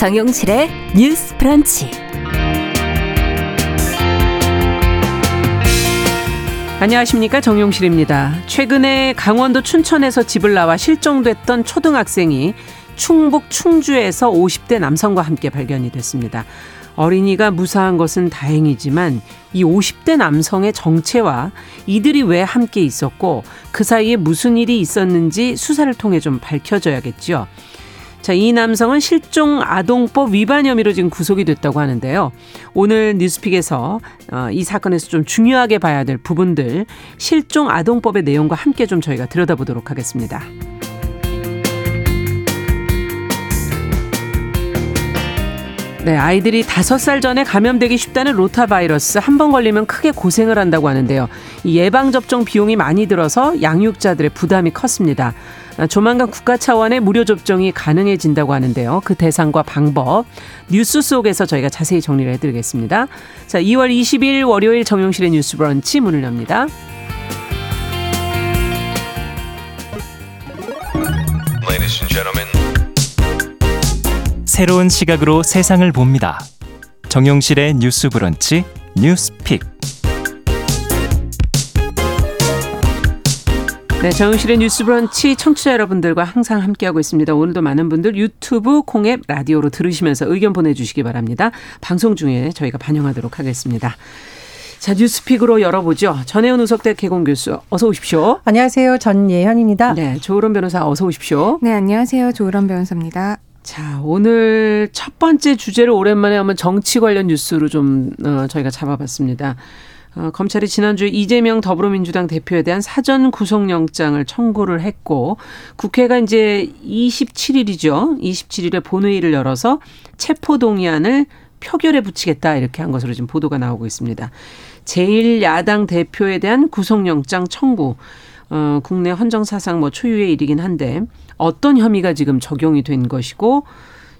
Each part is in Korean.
정용실의 뉴스 프런치. 안녕하십니까 정용실입니다. 최근에 강원도 춘천에서 집을 나와 실종됐던 초등학생이 충북 충주에서 50대 남성과 함께 발견이 됐습니다. 어린이가 무사한 것은 다행이지만 이 50대 남성의 정체와 이들이 왜 함께 있었고 그 사이에 무슨 일이 있었는지 수사를 통해 좀 밝혀져야겠죠. 자, 이 남성은 실종 아동법 위반 혐의로 지금 구속이 됐다고 하는데요. 오늘 뉴스픽에서 어, 이 사건에서 좀 중요하게 봐야 될 부분들 실종 아동법의 내용과 함께 좀 저희가 들여다보도록 하겠습니다. 네, 아이들이 다섯 살 전에 감염되기 쉽다는 로타 바이러스 한 번 걸리면 크게 고생을 한다고 하는데요. 이 예방 접종 비용이 많이 들어서 양육자들의 부담이 컸습니다. 아, 조만간 국가 차원의 무료 접종이 가능해진다고 하는데요. 그 대상과 방법 뉴스 속에서 저희가 자세히 정리를 해드리겠습니다. 자, 2월 20일 월요일 정용실의 뉴스 브런치 문을 엽니다. 새로운 시각으로 세상을 봅니다. 정용실의 뉴스 브런치 뉴스픽. 네, 정용실의 뉴스 브런치 청취자 여러분들과 항상 함께하고 있습니다. 오늘도 많은 분들 유튜브 콩앱 라디오로 들으시면서 의견 보내주시기 바랍니다. 방송 중에 저희가 반영하도록 하겠습니다. 자, 뉴스픽으로 열어보죠. 전혜원 우석대 개공 교수, 어서 오십시오. 안녕하세요. 전예현입니다. 네, 조으론 변호사 어서 오십시오. 네, 안녕하세요. 조으론 변호사입니다. 자, 오늘 첫 번째 주제를 오랜만에 한번 정치 관련 뉴스로 좀 어, 저희가 잡아봤습니다. 어, 검찰이 지난주에 이재명 더불어민주당 대표에 대한 사전 구속영장을 청구를 했고 국회가 이제 27일이죠. 27일에 본회의를 열어서 체포동의안을 표결에 붙이겠다 이렇게 한 것으로 지금 보도가 나오고 있습니다. 제1야당 대표에 대한 구속영장 청구. 어, 국내 헌정사상 뭐 초유의 일이긴 한데 어떤 혐의가 지금 적용이 된 것이고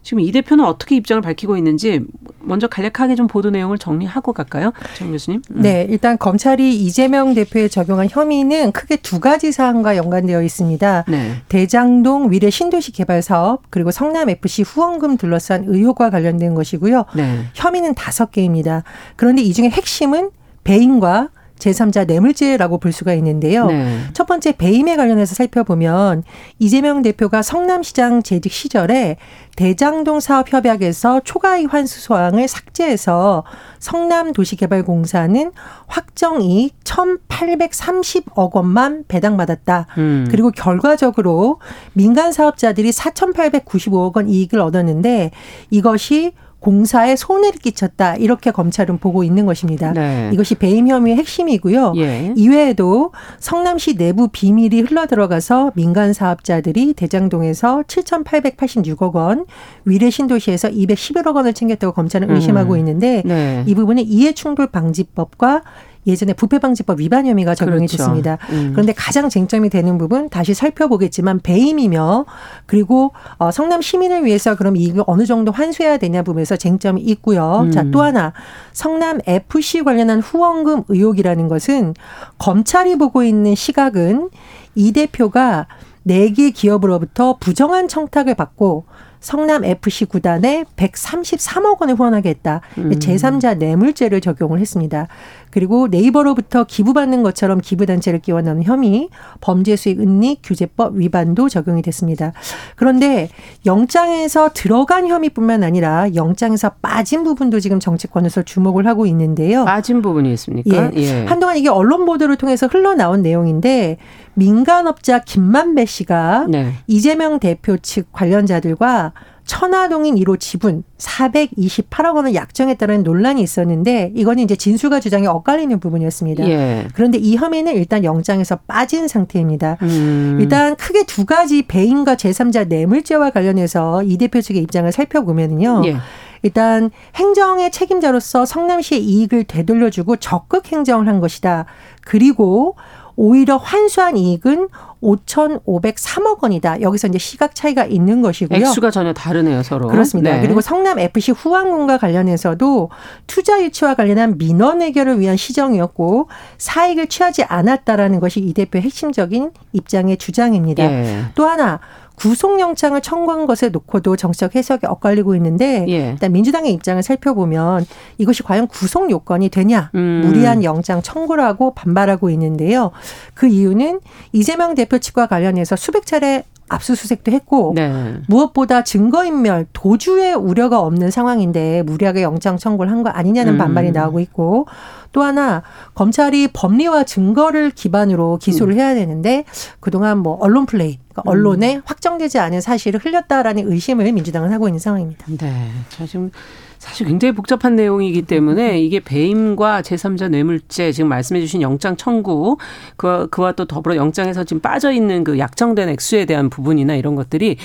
지금 이 대표는 어떻게 입장을 밝히고 있는지 먼저 간략하게 좀 보도 내용을 정리하고 갈까요? 정 교수님. 음. 네, 일단 검찰이 이재명 대표에 적용한 혐의는 크게 두 가지 사안과 연관되어 있습니다. 네. 대장동 위례 신도시 개발 사업 그리고 성남 FC 후원금 둘러싼 의혹과 관련된 것이고요. 네. 혐의는 다섯 개입니다. 그런데 이 중에 핵심은 배임과 제3자 뇌물죄라고 볼 수가 있는데요. 네. 첫 번째 배임에 관련해서 살펴보면 이재명 대표가 성남시장 재직 시절에 대장동 사업 협약에서 초과이익 환수 소항을 삭제해서 성남도시개발공사는 확정이익 1,830억 원만 배당받았다. 음. 그리고 결과적으로 민간 사업자들이 4,895억 원 이익을 얻었는데 이것이 공사에 손해를 끼쳤다 이렇게 검찰은 보고 있는 것입니다. 네. 이것이 배임 혐의의 핵심이고요. 예. 이외에도 성남시 내부 비밀이 흘러 들어가서 민간 사업자들이 대장동에서 7,886억 원, 위례 신도시에서 211억 원을 챙겼다고 검찰은 의심하고 음. 있는데 네. 이 부분은 이해충돌 방지법과 예전에 부패방지법 위반 혐의가 적용이 그렇죠. 됐습니다. 음. 그런데 가장 쟁점이 되는 부분 다시 살펴보겠지만 배임이며 그리고 어, 성남 시민을 위해서 그럼 이익을 어느 정도 환수해야 되냐 부분에서 쟁점이 있고요. 음. 자또 하나 성남 FC 관련한 후원금 의혹이라는 것은 검찰이 보고 있는 시각은 이 대표가 네개 기업으로부터 부정한 청탁을 받고 성남 FC 구단에 133억 원을 후원하게 했다. 음. 제3자 뇌물죄를 적용을 했습니다. 그리고 네이버로부터 기부받는 것처럼 기부단체를 끼워 넣는 혐의, 범죄 수익 은닉 규제법 위반도 적용이 됐습니다. 그런데 영장에서 들어간 혐의뿐만 아니라 영장에서 빠진 부분도 지금 정치권에서 주목을 하고 있는데요. 빠진 부분이 있습니까? 예. 예. 한동안 이게 언론 보도를 통해서 흘러나온 내용인데 민간업자 김만배 씨가 네. 이재명 대표 측 관련자들과 천화동인 1호 지분 428억 원을 약정했다는 논란이 있었는데 이거는 이제 진술과 주장이 엇갈리는 부분이었습니다. 예. 그런데 이 혐의는 일단 영장에서 빠진 상태입니다. 음. 일단 크게 두 가지 배임과 제3자 뇌물죄와 관련해서 이 대표 측의 입장을 살펴보면요. 예. 일단 행정의 책임자로서 성남시의 이익을 되돌려주고 적극 행정을 한 것이다. 그리고 오히려 환수한 이익은 5,503억 원이다. 여기서 이제 시각 차이가 있는 것이고요. 액수가 전혀 다르네요, 서로. 그렇습니다. 네. 그리고 성남 FC 후왕군과 관련해서도 투자 유치와 관련한 민원 해결을 위한 시정이었고 사익을 취하지 않았다라는 것이 이 대표의 핵심적인 입장의 주장입니다. 네. 또 하나 구속영장을 청구한 것에 놓고도 정치적 해석이 엇갈리고 있는데 예. 일단 민주당의 입장을 살펴보면 이것이 과연 구속 요건이 되냐 음. 무리한 영장 청구라고 반발하고 있는데요. 그 이유는 이재명 대표 측과 관련해서 수백 차례 압수수색도 했고 네. 무엇보다 증거인멸 도주의 우려가 없는 상황인데 무리하게 영장 청구를 한 거 아니냐는 음. 반발이 나오고 있고 또 하나 검찰이 법리와 증거를 기반으로 기소를 해야 되는데 그동안 뭐 언론 플레이 그러니까 언론에 확정되지 않은 사실을 흘렸다라는 의심을 민주당은 하고 있는 상황입니다. 네. 자, 지금 사실 굉장히 복잡한 내용이기 때문에 이게 배임과 제3자 뇌물죄 지금 말씀해 주신 영장 청구 그와, 그와 또 더불어 영장에서 지금 빠져 있는 그 약정된 액수에 대한 부분이나 이런 것들이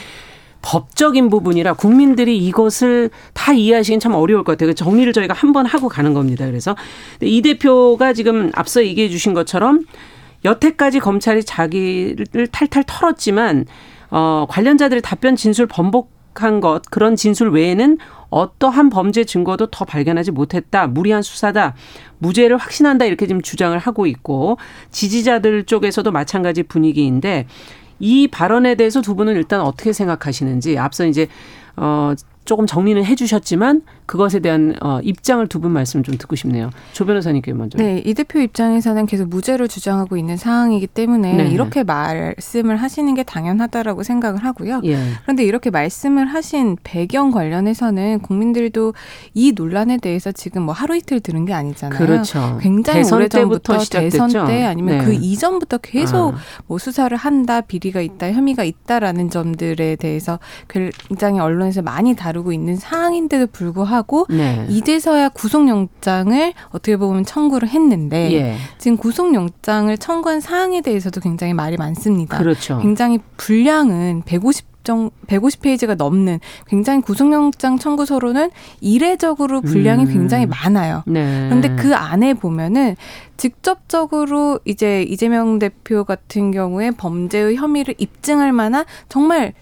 법적인 부분이라 국민들이 이것을 다 이해하시긴 참 어려울 것 같아요. 그 정리를 저희가 한 번 하고 가는 겁니다. 그래서 이 대표가 지금 앞서 얘기해 주신 것처럼 여태까지 검찰이 자기를 탈탈 털었지만 어 관련자들의 답변 진술 번복 한 것 그런 진술 외에는 어떠한 범죄 증거도 더 발견하지 못했다. 무리한 수사다. 무죄를 확신한다. 이렇게 지금 주장을 하고 있고 지지자들 쪽에서도 마찬가지 분위기인데 이 발언에 대해서 두 분은 일단 어떻게 생각하시는지 앞서 이제 어 조금 정리는 해주셨지만 그것에 대한 어, 입장을 두 분 말씀 좀 듣고 싶네요. 조 변호사님께 먼저. 네, 이 대표 입장에서는 계속 무죄를 주장하고 있는 상황이기 때문에 네. 이렇게 말씀을 하시는 게 당연하다라고 생각을 하고요. 예. 그런데 이렇게 말씀을 하신 배경 관련해서는 국민들도 이 논란에 대해서 지금 뭐 하루 이틀 들은 게 아니잖아요. 그렇죠. 굉장히 오래 전부터 때부터 시작됐죠. 대선 때 아니면 네. 그 이전부터 계속 아. 뭐 수사를 한다, 비리가 있다, 혐의가 있다라는 점들에 대해서 굉장히 언론에서 많이 다루 고 있는 상황인데도 불구하고 네. 이제서야 구속영장을 어떻게 보면 청구를 했는데 예. 지금 구속영장을 청구한 사항에 대해서도 굉장히 말이 많습니다. 그렇죠. 굉장히 분량은 150 정, 150페이지가 넘는 굉장히 구속영장 청구서로는 이례적으로 분량이 음. 굉장히 많아요. 네. 그런데 그 안에 보면은 직접적으로 이제 이재명 대표 같은 경우에 범죄의 혐의를 입증할 만한 정말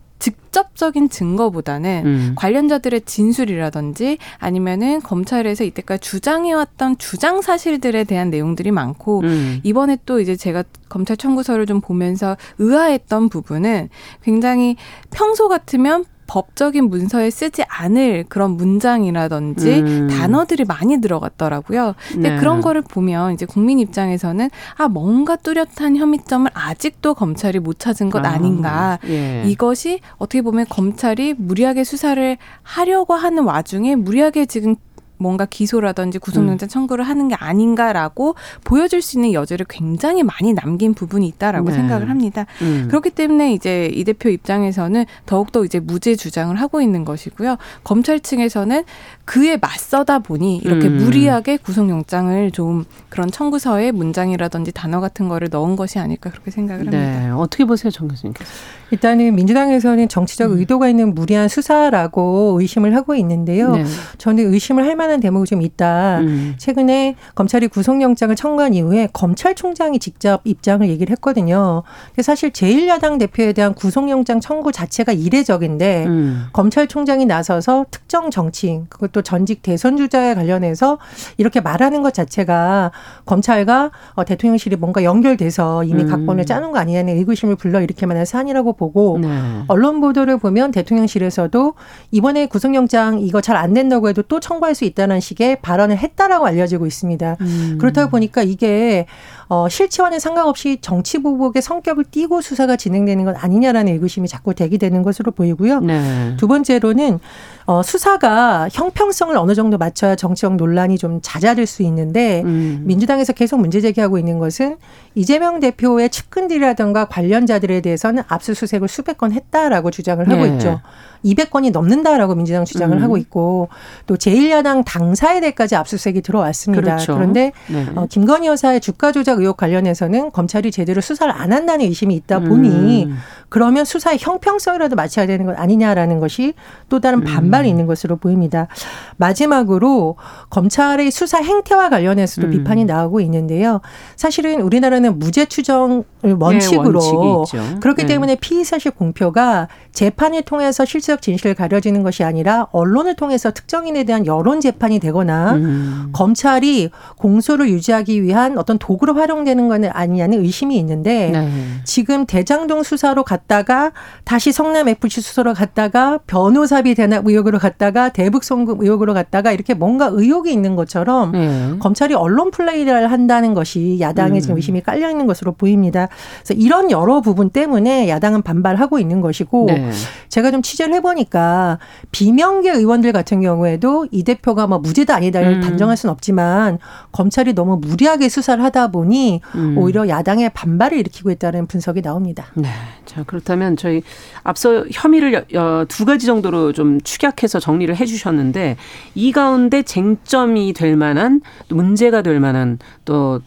직접적인 증거보다는 음. 관련자들의 진술이라든지 아니면은 검찰에서 이때까지 주장해왔던 주장 사실들에 대한 내용들이 많고 음. 이번에 또 이제 제가 검찰 청구서를 좀 보면서 의아했던 부분은 굉장히 평소 같으면 법적인 문서에 쓰지 않을 그런 문장이라든지 음. 단어들이 많이 들어갔더라고요. 근데 네. 그런 거를 보면 이제 국민 입장에서는 아 뭔가 뚜렷한 혐의점을 아직도 검찰이 못 찾은 것 아, 아, 닌가 예. 이것이 어떻게 보면 검찰이 무리하게 수사를 하려고 하는 와중에 무리하게 지금 뭔가 기소라든지 구속영장 청구를 하는 게 아닌가라고 보여줄 수 있는 여지를 굉장히 많이 남긴 부분이 있다라고 네. 생각을 합니다. 음. 그렇기 때문에 이제 이 대표 입장에서는 더욱더 이제 무죄 주장을 하고 있는 것이고요. 검찰 측에서는 그에 맞서다 보니 이렇게 음. 무리하게 구속영장을 좀 그런 청구서에 문장이라든지 단어 같은 거를 넣은 것이 아닐까 그렇게 생각을 합니다. 네. 어떻게 보세요, 정 교수님께서? 일단은 민주당에서는 정치적 음. 의도가 있는 무리한 수사라고 의심을 하고 있는데요. 네. 저는 의심을 할 만한 대목이 좀 있다. 음. 최근에 검찰이 구속영장을 청구한 이후에 검찰총장이 직접 입장을 얘기를 했거든요. 사실 제1야당 대표에 대한 구속영장 청구 자체가 이례적인데 음. 검찰총장이 나서서 특정 정치인 그것도 전직 대선 주자에 관련해서 이렇게 말하는 것 자체가 검찰과 어, 대통령실이 뭔가 연결돼서 이미 음. 각본을 짜는 거 아니냐는 의구심을 불러 일으킬 만한 사안이라고 보고 네. 언론 보도를 보면 대통령실에서도 이번에 구속영장 이거 잘 안 된다고 해도 또 청구할 수 있다는 식의 발언을 했다라고 알려지고 있습니다. 음. 그렇다 보니까 이게 어, 실체와는 상관없이 정치 보복의 성격을 띠고 수사가 진행되는 것 아니냐라는 의구심이 자꾸 대기되는 것으로 보이고요. 네. 두 번째로는 어, 수사가 형평성을 어느 정도 맞춰야 정치적 논란이 좀 잦아들 수 있는데 음. 민주당에서 계속 문제 제기하고 있는 것은 이재명 대표의 측근들이라든가 관련자들에 대해서는 압수수색을 수백 건 했다라고 주장을 하고 네. 있죠. 200건이 넘는다라고 민주당 주장을 음. 하고 있고 또 제1야당 당사에 대까지 압수수색이 들어왔습니다. 그렇죠. 그런데 네. 어, 김건희 여사의 주가 조작 의혹 관련해서는 검찰이 제대로 수사를 안 한다는 의심이 있다 보니 음. 그러면 수사의 형평성이라도 맞춰야 되는 것 아니냐라는 것이 또 다른 반발 반발이 음. 있는 것으로 보입니다. 마지막으로 검찰의 수사 행태와 관련해서도 음. 비판이 나오고 있는데요. 사실은 우리나라는 무죄 추정을 원칙으로 네, 그렇기 네. 때문에 피의 사실 공표가 재판을 통해서 실질적 진실을 가려지는 것이 아니라 언론을 통해서 특정인에 대한 여론 재판이 되거나 음. 검찰이 공소를 유지하기 위한 어떤 도구로 활용되는 것은 아니냐는 의심이 있는데 네. 지금 대장동 수사로 갔다가 다시 성남 FC 수사로 갔다가 변호사비 대납 의혹 으로 갔다가 대북 송금 의혹으로 갔다가 이렇게 뭔가 의혹이 있는 것처럼 네. 검찰이 언론 플레이를 한다는 것이 야당에 음. 지금 의심이 깔려 있는 것으로 보입니다. 그래서 이런 여러 부분 때문에 야당은 반발하고 있는 것이고 네. 제가 좀 취재를 해보니까 비명계 의원들 같은 경우에도 이 대표가 뭐 무죄다 아니다를 음. 단정할 수는 없지만 검찰이 너무 무리하게 수사를 하다 보니 음. 오히려 야당의 반발을 일으키고 있다는 분석이 나옵니다. 네. 자 그렇다면 저희 앞서 혐의를 두 가지 정도로 좀 축약 해서 정리를 해주셨는데 이 가운데 쟁점이 될 만한 문제가 될 만한 또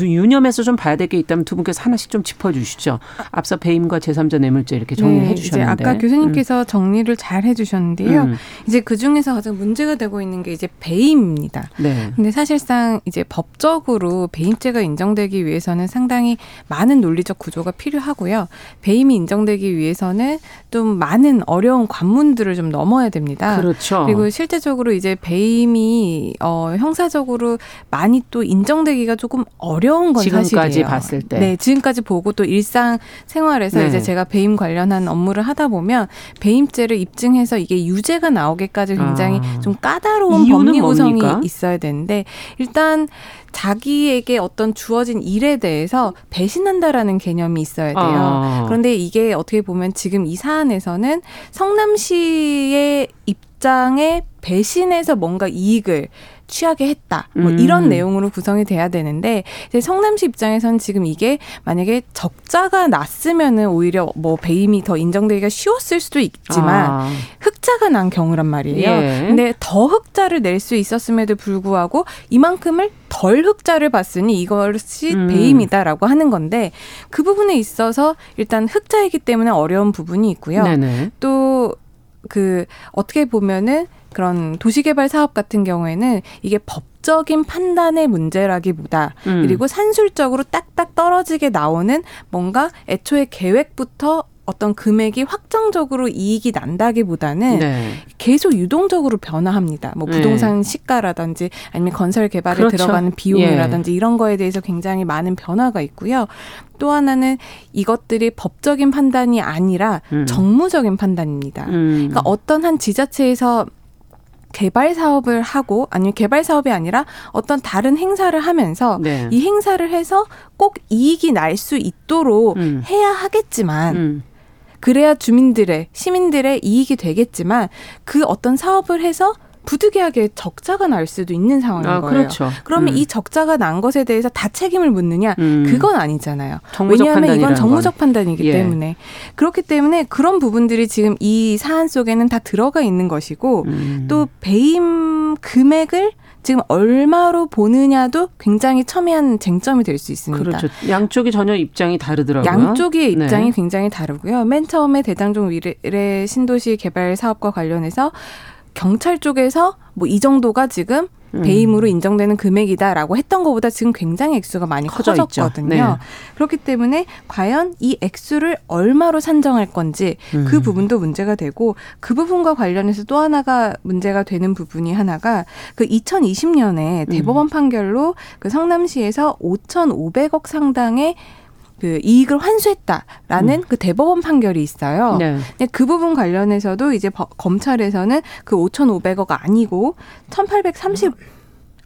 유념해서 좀 봐야 될 게 있다면 두 분께서 하나씩 좀 짚어주시죠. 앞서 배임과 제3자 뇌물죄 이렇게 정리를 네, 해주셨는데. 아까 교수님께서 음. 정리를 잘 해주셨는데요. 음. 이제 그 중에서 가장 문제가 되고 있는 게 이제 배임입니다. 네. 근데 사실상 이제 법적으로 배임죄가 인정되기 위해서는 상당히 많은 논리적 구조가 필요하고요. 배임이 인정되기 위해서는 좀 많은 어려운 관문들을 좀 넘어야 됩니다. 그렇죠. 그리고 실제적으로 이제 배임이 어 형사적으로 많이 또 인정되기가 조금 어려 어려운 건 지금까지 사실이에요. 봤을 때. 네, 지금까지 보고 또 일상 생활에서 네. 이제 제가 배임 관련한 업무를 하다 보면 배임죄를 입증해서 이게 유죄가 나오기까지 굉장히 아. 좀 까다로운 법리 구성이 있어야 되는데 일단 자기에게 어떤 주어진 일에 대해서 배신한다라는 개념이 있어야 돼요. 아. 그런데 이게 어떻게 보면 지금 이 사안에서는 성남시의 입장에 배신해서 뭔가 이익을 취하게 했다. 뭐 음. 이런 내용으로 구성이 돼야 되는데 이제 성남시 입장에서는 지금 이게 만약에 적자가 났으면은 오히려 뭐 배임이 더 인정되기가 쉬웠을 수도 있지만 아. 흑자가 난 경우란 말이에요. 예. 근데 더 흑자를 낼 수 있었음에도 불구하고 이만큼을 덜 흑자를 봤으니 이것이 음. 배임이다라고 하는 건데 그 부분에 있어서 일단 흑자이기 때문에 어려운 부분이 있고요. 또그 어떻게 보면은 그런 도시개발 사업 같은 경우에는 이게 법적인 판단의 문제라기보다 음. 그리고 산술적으로 딱딱 떨어지게 나오는 뭔가 애초에 계획부터 어떤 금액이 확정적으로 이익이 난다기보다는 네. 계속 유동적으로 변화합니다. 뭐 네. 부동산 네. 시가라든지 아니면 건설 개발에 그렇죠. 들어가는 비용이라든지 예. 이런 거에 대해서 굉장히 많은 변화가 있고요. 또 하나는 이것들이 법적인 판단이 아니라 음. 정무적인 판단입니다. 음. 그러니까 어떤 한 지자체에서 개발 사업을 하고 아니면 개발 사업이 아니라 어떤 다른 행사를 하면서 네. 이 행사를 해서 꼭 이익이 날 수 있도록 음. 해야 하겠지만 음. 그래야 주민들의 시민들의 이익이 되겠지만 그 어떤 사업을 해서 부득이하게 적자가 날 수도 있는 상황인 아, 거예요. 그렇죠. 그러면 음. 이 적자가 난 것에 대해서 다 책임을 묻느냐? 음. 그건 아니잖아요. 왜냐하면 이건 정무적 건. 판단이기 예. 때문에 그렇기 때문에 그런 부분들이 지금 이 사안 속에는 다 들어가 있는 것이고 음. 또 배임 금액을 지금 얼마로 보느냐도 굉장히 첨예한 쟁점이 될 수 있습니다. 그렇죠. 양쪽이 전혀 입장이 다르더라고요. 양쪽의 네. 입장이 네. 굉장히 다르고요. 맨 처음에 대장동 위례 신도시 개발 사업과 관련해서 경찰 쪽에서 뭐 이 정도가 지금 음. 배임으로 인정되는 금액이다라고 했던 것보다 지금 굉장히 액수가 많이 커졌거든요. 네. 그렇기 때문에 과연 이 액수를 얼마로 산정할 건지 그 음. 그 부분도 문제가 되고 그 부분과 관련해서 또 하나가 문제가 되는 부분이 하나가 그 2020년에 대법원 음. 판결로 그 성남시에서 5,500억 상당의 그 이익을 환수했다라는 음. 그 대법원 판결이 있어요. 네. 근데 그 부분 관련해서도 이제 검찰에서는 그 5,500억 아니고 1,830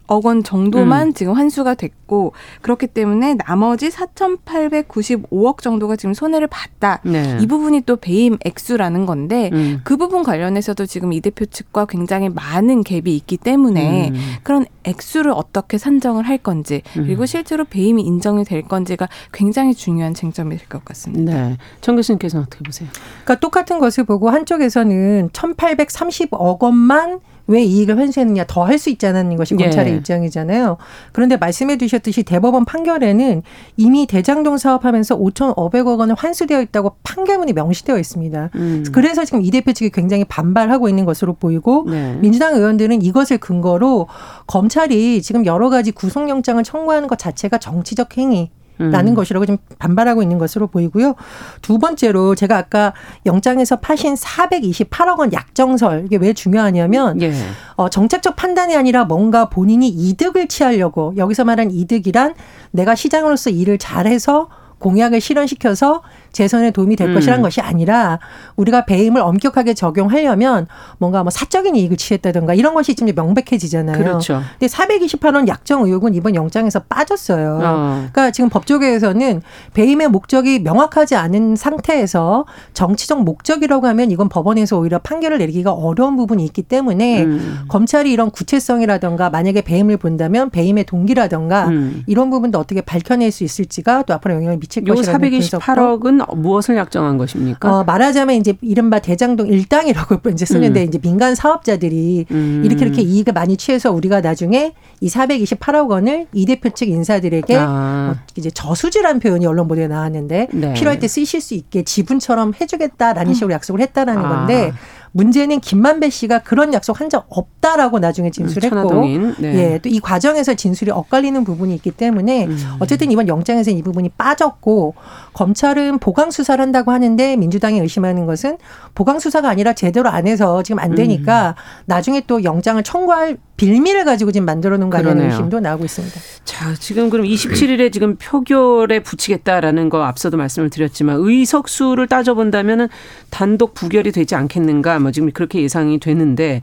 억원 정도만 음. 지금 환수가 됐고 그렇기 때문에 나머지 4,895억 정도가 지금 손해를 봤다. 네. 이 부분이 또 배임 액수라는 건데 음. 그 부분 관련해서도 지금 이 대표 측과 굉장히 많은 갭이 있기 때문에 음. 그런 액수를 어떻게 산정을 할 건지 그리고 음. 실제로 배임이 인정이 될 건지가 굉장히 중요한 쟁점이 될 것 같습니다. 네. 정 교수님께서는 어떻게 보세요? 그러니까 똑같은 것을 보고 한쪽에서는 1,830억 원만 왜 이익을 환수했느냐 더 할 수 있지 않았는 것이 검찰의 예. 입장이잖아요. 그런데 말씀해 주셨듯이 대법원 판결에는 이미 대장동 사업하면서 5,500억 원을 환수되어 있다고 판결문이 명시되어 있습니다. 음. 그래서 지금 이 대표 측이 굉장히 반발하고 있는 것으로 보이고 네. 민주당 의원들은 이것을 근거로 검찰이 지금 여러 가지 구속영장을 청구하는 것 자체가 정치적 행위 라는 음. 것이라고 좀 반발하고 있는 것으로 보이고요. 두 번째로 제가 아까 영장에서 파신 428억 원 약정설 이게 왜 중요하냐면 예. 어, 정책적 판단이 아니라 뭔가 본인이 이득을 취하려고 여기서 말한 이득이란 내가 시장으로서 일을 잘해서 공약을 실현시켜서 재선에 도움이 될 음. 것이란 것이 아니라 우리가 배임을 엄격하게 적용하려면 뭔가 뭐 사적인 이익을 취했다든가 이런 것이 지금 명백해지잖아요. 그렇죠. 근데 428원 약정 의혹은 이번 영장에서 빠졌어요. 어. 그러니까 지금 법조계에서는 배임의 목적이 명확하지 않은 상태에서 정치적 목적이라고 하면 이건 법원에서 오히려 판결을 내리기가 어려운 부분이 있기 때문에 음. 검찰이 이런 구체성이라든가 만약에 배임을 본다면 배임의 동기라든가 음. 이런 부분도 어떻게 밝혀낼 수 있을지가 또 앞으로 영향을 미칠 요 것이라는 분석도 428억은 무엇을 약정한 것입니까? 어, 말하자면 이제 이른바 대장동 일당이라고 이제 쓰는데 음. 이제 민간 사업자들이 음. 이렇게 이렇게 이익을 많이 취해서 우리가 나중에 이 428억 원을 이 대표 측 인사들에게 아. 어, 이제 저수지라는 표현이 언론 보도에 나왔는데 네. 필요할 때 쓰실 수 있게 지분처럼 해주겠다라는 식으로 약속을 했다라는 아. 건데 문제는 김만배 씨가 그런 약속 한 적 없다라고 나중에 진술했고 천하동인. 네. 예, 또 이 과정에서 진술이 엇갈리는 부분이 있기 때문에 음. 어쨌든 이번 영장에서 이 부분이 빠졌고 검찰은 보강 수사를 한다고 하는데 민주당이 의심하는 것은 보강 수사가 아니라 제대로 안 해서 지금 안 되니까 음. 나중에 또 영장을 청구할 빌미를 가지고 지금 만들어 놓은 거 아니냐는. 의심도 나오고 있습니다. 자, 지금 그럼 27일에 지금 표결에 붙이겠다라는 거 앞서도 말씀을 드렸지만 의석수를 따져본다면은 단독 부결이 되지 않겠는가 뭐 지금 그렇게 예상이 되는데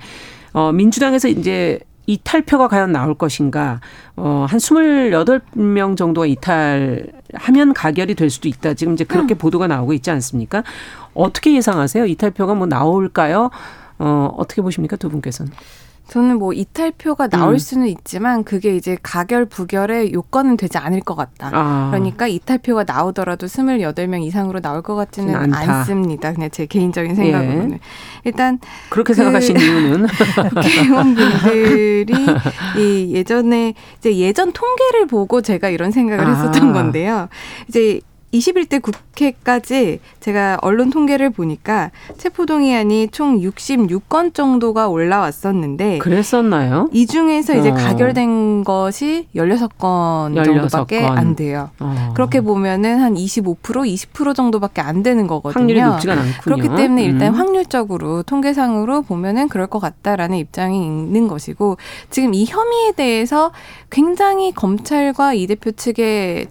어, 민주당에서 이제 이탈표가 과연 나올 것인가. 어, 한 28명 정도가 이탈하면 가결이 될 수도 있다. 지금 이제 그렇게 보도가 나오고 있지 않습니까? 어떻게 예상하세요? 이탈표가 뭐 나올까요? 어, 어떻게 보십니까? 두 분께서는. 저는 뭐 이탈표가 나올 음. 수는 있지만 그게 이제 가결 부결의 요건은 되지 않을 것 같다. 아. 그러니까 이탈표가 나오더라도 28명 이상으로 나올 것 같지는 않다. 않습니다. 그냥 제 개인적인 생각으로는. 예. 일단 그렇게 그- 생각하신 이유는? 국회의원분들이 이 예전에 이제 예전 통계를 보고 제가 이런 생각을 아. 했었던 건데요. 이제 21대 국회까지 제가 언론 통계를 보니까 체포동의안이 총 66건 정도가 올라왔었는데 그랬었나요? 이 중에서 이제 어. 가결된 것이 16건 정도밖에 16건. 안 돼요. 어. 그렇게 보면은 한 25%, 20% 정도밖에 안 되는 거거든요. 확률이 높지가 않군요. 그렇기 때문에 일단 음. 확률적으로 통계상으로 보면은 그럴 것 같다라는 입장이 있는 것이고 지금 이 혐의에 대해서 굉장히 검찰과 이 대표 측의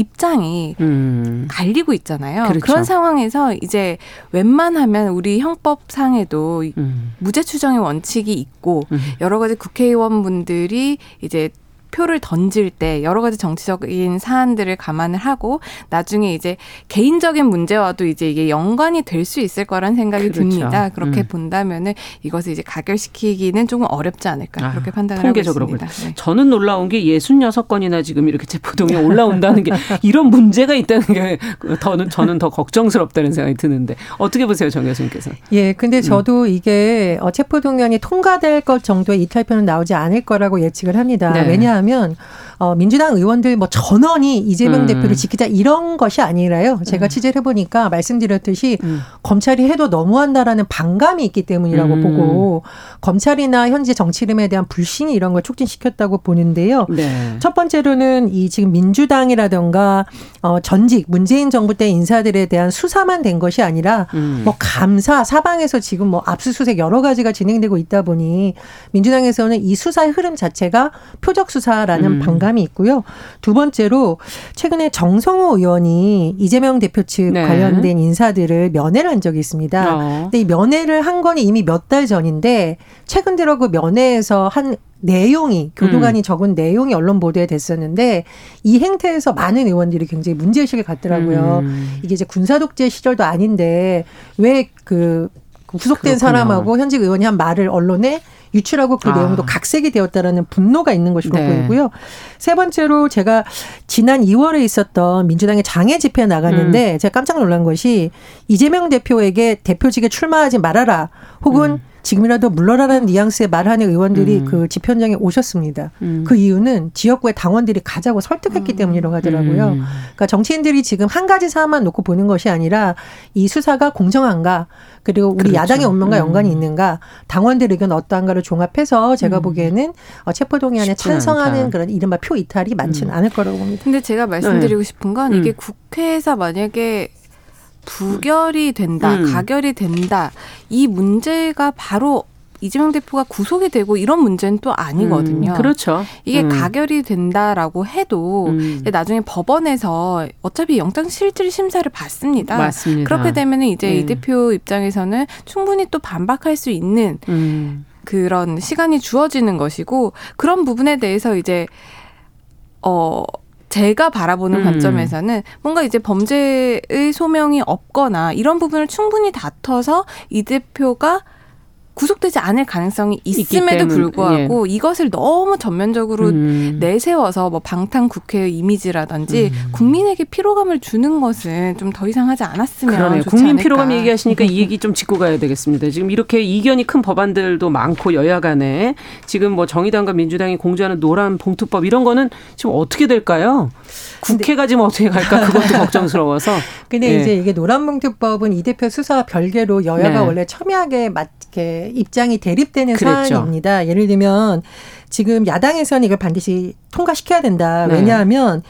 입장이 음. 갈리고 있잖아요. 그렇죠. 그런 상황에서 이제 웬만하면 우리 형법상에도 음. 무죄 추정의 원칙이 있고 음. 여러 가지 국회의원분들이 이제 표를 던질 때 여러 가지 정치적인 사안들을 감안을 하고 나중에 이제 개인적인 문제와도 이제 이게 연관이 될 수 있을 거란 생각이 그렇죠. 듭니다. 그렇게 음. 본다면은 이것을 이제 가결시키기는 조금 어렵지 않을까 아, 그렇게 판단을 통계적으로 하고 있습니다. 네. 저는 놀라운 게 66건이나 지금 이렇게 체포동에 올라온다는 게 이런 문제가 있다는 게 더는 저는 더 걱정스럽다는 생각이 드는데 어떻게 보세요, 정 교수님께서? 예, 음. 근데 저도 이게 어, 체포동의안이 통과될 것 정도의 이탈표는 나오지 않을 거라고 예측을 합니다. 네. 왜냐 하면 어, 민주당 의원들 뭐 전원이 이재명 음. 대표를 지키자 이런 것이 아니라요. 제가 취재를 해보니까 말씀드렸듯이 음. 검찰이 해도 너무한다라는 반감이 있기 때문이라고 음. 보고 검찰이나 현재 정치 이름에 대한 불신이 이런 걸 촉진시켰다고 보는데요. 네. 첫 번째로는 이 지금 민주당이라든가 어 전직 문재인 정부 때 인사들에 대한 수사만 된 것이 아니라 음. 뭐 감사 사방에서 지금 뭐 압수수색 여러 가지가 진행되고 있다 보니 민주당에서는 이 수사의 흐름 자체가 표적 수사라는 음. 반감 이 있고요. 두 번째로 최근에 정성호 의원이 이재명 대표 측 네. 관련된 인사들을 면회를 한 적이 있습니다. 어. 근데 이 면회를 한건 이미 몇 달 전인데 최근 들어 그 면회에서 한 내용이 교도관이 음. 적은 내용이 언론 보도에 됐었는데 이 행태에서 많은 의원들이 굉장히 문제의식을 갖더라고요. 음. 이게 이제 군사독재 시절도 아닌데 왜그 구속된 그렇군요. 사람하고 현직 의원이 한 말을 언론에 유출하고 그 아. 내용도 각색이 되었다라는 분노가 있는 것으로 네. 보이고요. 세 번째로 제가 지난 2월에 있었던 민주당의 장애 집회에 나갔는데 제가 깜짝 놀란 것이 이재명 대표에게 대표직에 출마하지 말아라 혹은 음. 지금이라도 물러라라는 뉘앙스의 말하는 의원들이 음. 그 집현장에 오셨습니다. 음. 그 이유는 지역구의 당원들이 가자고 설득했기 음. 때문이라고 하더라고요. 음. 그러니까 정치인들이 지금 한 가지 사안만 놓고 보는 것이 아니라 이 수사가 공정한가 그리고 우리 그렇죠. 야당의 운명과 음. 연관이 있는가 당원들 의견 어떠한가를 종합해서 제가 음. 보기에는 어, 체포동의안에 찬성하는 않다. 그런 이른바 표 이탈이 많지는 않을 거라고 봅니다. 근데 제가 말씀드리고 네. 싶은 건 이게 국회에서 만약에 부결이 된다, 음. 가결이 된다. 이 문제가 바로 이재명 대표가 구속이 되고 이런 문제는 또 아니거든요. 음, 그렇죠. 이게 음. 가결이 된다라고 해도 음. 나중에 법원에서 어차피 영장 실질 심사를 받습니다. 맞습니다. 그렇게 되면 이제 이 네. 대표 입장에서는 충분히 또 반박할 수 있는 음. 그런 시간이 주어지는 것이고 그런 부분에 대해서 이제 어 제가 바라보는 음. 관점에서는 뭔가 이제 범죄의 소명이 없거나 이런 부분을 충분히 다퉈서 이 대표가 구속되지 않을 가능성이 있음에도 불구하고 예. 이것을 너무 전면적으로 음. 내세워서 뭐 방탄 국회의 이미지라든지 음. 국민에게 피로감을 주는 것은 좀 더 이상 하지 않았으면 그러네요. 좋지 국민 않을까. 피로감 얘기하시니까 이 얘기 좀 짚고 가야 되겠습니다. 지금 이렇게 이견이 큰 법안들도 많고 여야 간에 지금 뭐 정의당과 민주당이 공조하는 노란 봉투법 이런 거는 지금 어떻게 될까요? 국회가 지금 어떻게 갈까 그것도 걱정스러워서. 근데 예. 이제 이게 노란 봉투법은 이 대표 수사와 별개로 여야가 네. 원래 첨예하게 맞 게 입장이 대립되는 그랬죠. 사안입니다. 예를 들면 지금 야당에서는 이걸 반드시 통과시켜야 된다. 네. 왜냐하면 어,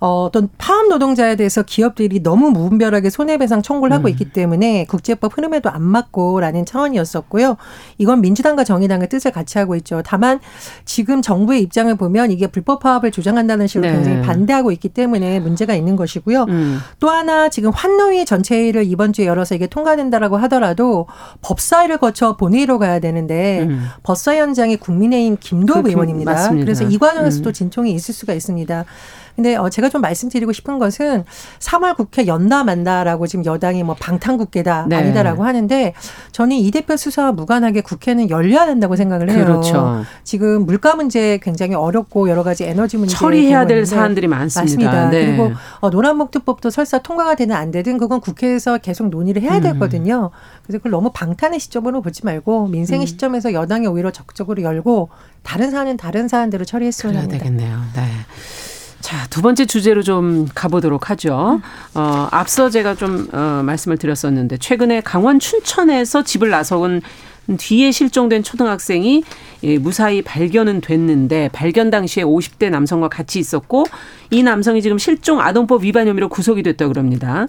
어떤 파업 노동자에 대해서 기업들이 너무 무분별하게 손해배상 청구를 하고 음. 있기 때문에 국제법 흐름에도 안 맞고라는 차원이었었고요. 이건 민주당과 정의당의 뜻을 같이 하고 있죠. 다만 지금 정부의 입장을 보면 이게 불법 파업을 조장한다는 식으로 네. 굉장히 반대하고 있기 때문에 문제가 있는 것이고요. 음. 또 하나 지금 환노위 전체회의를 이번 주에 열어서 이게 통과된다라고 하더라도 법사위를 거쳐 본회의로 가야 되는데 음. 법사위 원장이 국민의힘 김도읍 의원입니다. 맞습니다. 그래서 이 과정에서도 음. 진통이 있을 수가 있습니다. 근데 어 제가 좀 말씀드리고 싶은 것은 3월 국회 연다 만다라고 지금 여당이 뭐 방탄국회다 네. 아니다라고 하는데 저는 이 대표 수사와 무관하게 국회는 열려야 된다고 생각을 해요. 그렇죠. 지금 물가 문제 굉장히 어렵고 여러 가지 에너지 문제 처리해야 될 사안들이 많습니다. 맞습니다. 네. 그리고 어, 노란목투법도 설사 통과가 되든 안 되든 그건 국회에서 계속 논의를 해야 음. 되거든요. 그래서 그걸 너무 방탄의 시점으로 보지 말고 민생의 음. 시점에서 여당이 오히려 적극적으로 열고 다른 사안은 다른 사안대로 처리했으면 합니다. 되겠네요. 네. 자, 두 번째 주제로 좀 가보도록 하죠. 어, 앞서 제가 좀, 어, 말씀을 드렸었는데, 최근에 강원 춘천에서 집을 나서온 뒤에 실종된 초등학생이 예, 무사히 발견은 됐는데 발견 당시에 50대 남성과 같이 있었고 이 남성이 지금 실종 아동법 위반 혐의로 구속이 됐다 고 그럽니다.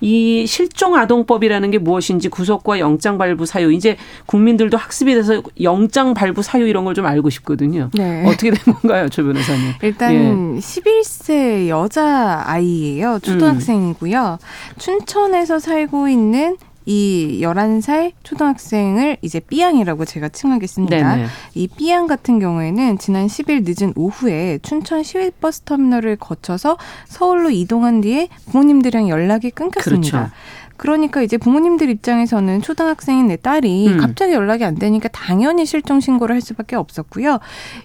이 실종 아동법이라는 게 무엇인지 구속과 영장 발부 사유 이제 국민들도 학습이 돼서 영장 발부 사유 이런 걸 좀 알고 싶거든요. 네. 어떻게 된 건가요, 조 변호사님? 일단 예. 11세 여자 아이예요. 초등학생이고요. 음. 춘천에서 살고 있는 이 11살 초등학생을 이제 B양이라고 제가 칭하겠습니다. 네네. 이 B양 같은 경우에는 지난 10일 늦은 오후에 춘천 시외버스 터미널을 거쳐서 서울로 이동한 뒤에 부모님들이랑 연락이 끊겼습니다. 그렇죠. 그러니까 이제 부모님들 입장에서는 초등학생인 내 딸이 음. 갑자기 연락이 안 되니까 당연히 실종 신고를 할 수밖에 없었고요.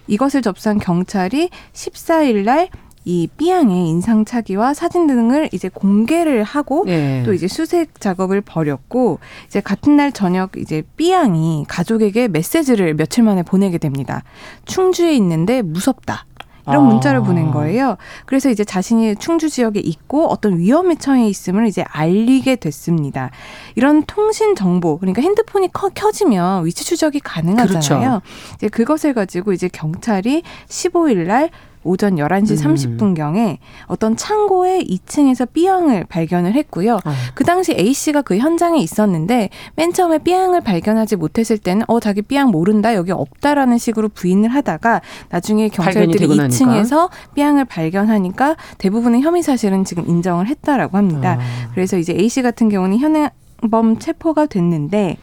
이것을 접수한 경찰이 14일 날 이 B양의 인상착의와 사진 등을 이제 공개를 하고 네. 또 이제 수색 작업을 벌였고 이제 같은 날 저녁 이제 B양이 가족에게 메시지를 며칠 만에 보내게 됩니다. 충주에 있는데 무섭다. 이런 아. 문자를 보낸 거예요. 그래서 이제 자신이 충주 지역에 있고 어떤 위험에 처해 있음을 이제 알리게 됐습니다. 이런 통신 정보, 그러니까 핸드폰이 커, 켜지면 위치 추적이 가능하잖아요. 그렇죠. 이제 그것을 가지고 이제 경찰이 15일 날 오전 11시 30분경에 음. 어떤 창고의 2층에서 B양을 발견을 했고요. 어. 그 당시 A씨가 그 현장에 있었는데 맨 처음에 B양을 발견하지 못했을 때는 어 자기 B양 모른다 여기 없다라는 식으로 부인을 하다가 나중에 경찰들이 2층에서 B양을 발견하니까 대부분의 혐의 사실은 지금 인정을 했다라고 합니다. 어. 그래서 이제 A씨 같은 경우는 현행 범 체포가 됐는데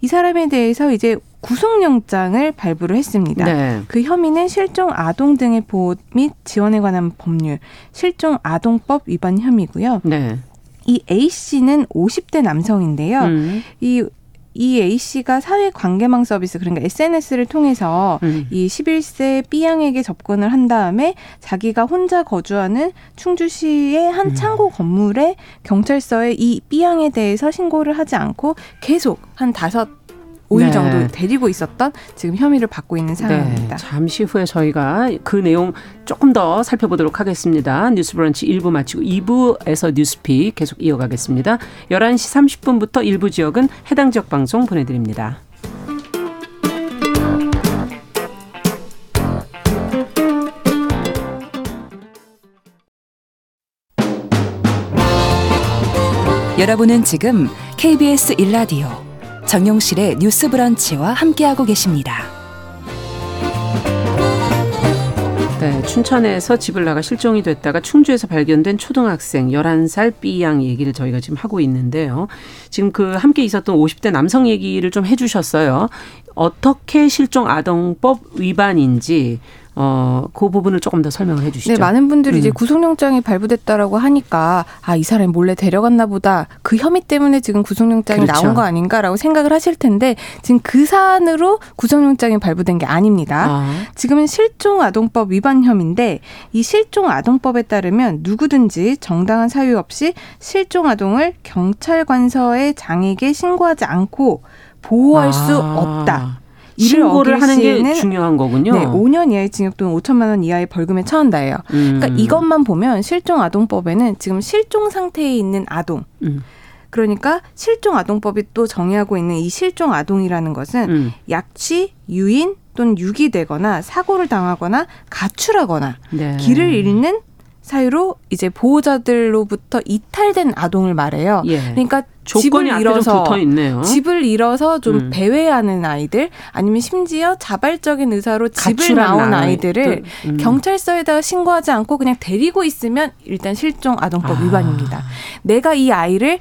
이 사람에 대해서 이제 구속영장을 발부를 했습니다. 네. 그 혐의는 실종 아동 등의 보호 및 지원에 관한 법률, 실종 아동법 위반 혐의고요. 네. 이 A 씨는 50대 남성인데요. 음. 이이 A 씨가 사회 관계망 서비스 그러니까 SNS를 통해서 음. 이 11세 B 양에게 접근을 한 다음에 자기가 혼자 거주하는 충주시의 한 음. 창고 건물에 경찰서에 이 B 양에 대해서 신고를 하지 않고 계속 한 다섯 5일 네. 정도 데리고 있었던 지금 혐의를 받고 있는 상황입니다. 네, 잠시 후에 저희가 그 내용 조금 더 살펴보도록 하겠습니다. 뉴스브런치 1부 마치고 2부에서 뉴스픽 계속 이어가겠습니다. 11시 30분부터 일부 지역은 해당 지역 방송 보내드립니다. 여러분은 지금 KBS 일라디오 정용실의 뉴스 브런치와 함께하고 계십니다. 네, 춘천에서 집을 나가 실종이 됐다가 충주에서 발견된 초등학생 11살 B양 얘기를 저희가 지금 하고 있는데요. 지금 그 함께 있었던 50대 남성 얘기를 좀 해주셨어요. 어떻게 실종 아동법 위반인지 어, 그 부분을 조금 더 설명을 해주시죠. 네, 많은 분들이 이제 음. 구속영장이 발부됐다라고 하니까 아, 이 사람이 몰래 데려갔나 보다. 그 혐의 때문에 지금 구속영장이 그렇죠. 나온 거 아닌가라고 생각을 하실 텐데 지금 그 사안으로 구속영장이 발부된 게 아닙니다. 아, 지금은 실종아동법 위반 혐의인데 이 실종아동법에 따르면 누구든지 정당한 사유 없이 실종아동을 경찰관서에 장에게 신고하지 않고 보호할 수 아. 없다. 이를 신고를 하는 게 중요한 거군요. 네, 5년 이하의 징역 또는 5천만 원 이하의 벌금에 처한다예요. 음. 그러니까 이것만 보면 실종 아동법에는 지금 실종 상태에 있는 아동, 음. 그러니까 실종 아동법이 또 정의하고 있는 이 실종 아동이라는 것은 음. 약취, 유인 또는 유기되거나 사고를 당하거나 가출하거나 네. 길을 잃는 사유로 이제 보호자들로부터 이탈된 아동을 말해요. 예. 그러니까 조건이 집을 잃어서 붙어 있네요. 집을 잃어서 좀 음. 배회하는 아이들 아니면 심지어 자발적인 의사로 집을 나온 아이. 아이들을 음. 경찰서에다가 신고하지 않고 그냥 데리고 있으면 일단 실종 아동법 아. 위반입니다. 내가 이 아이를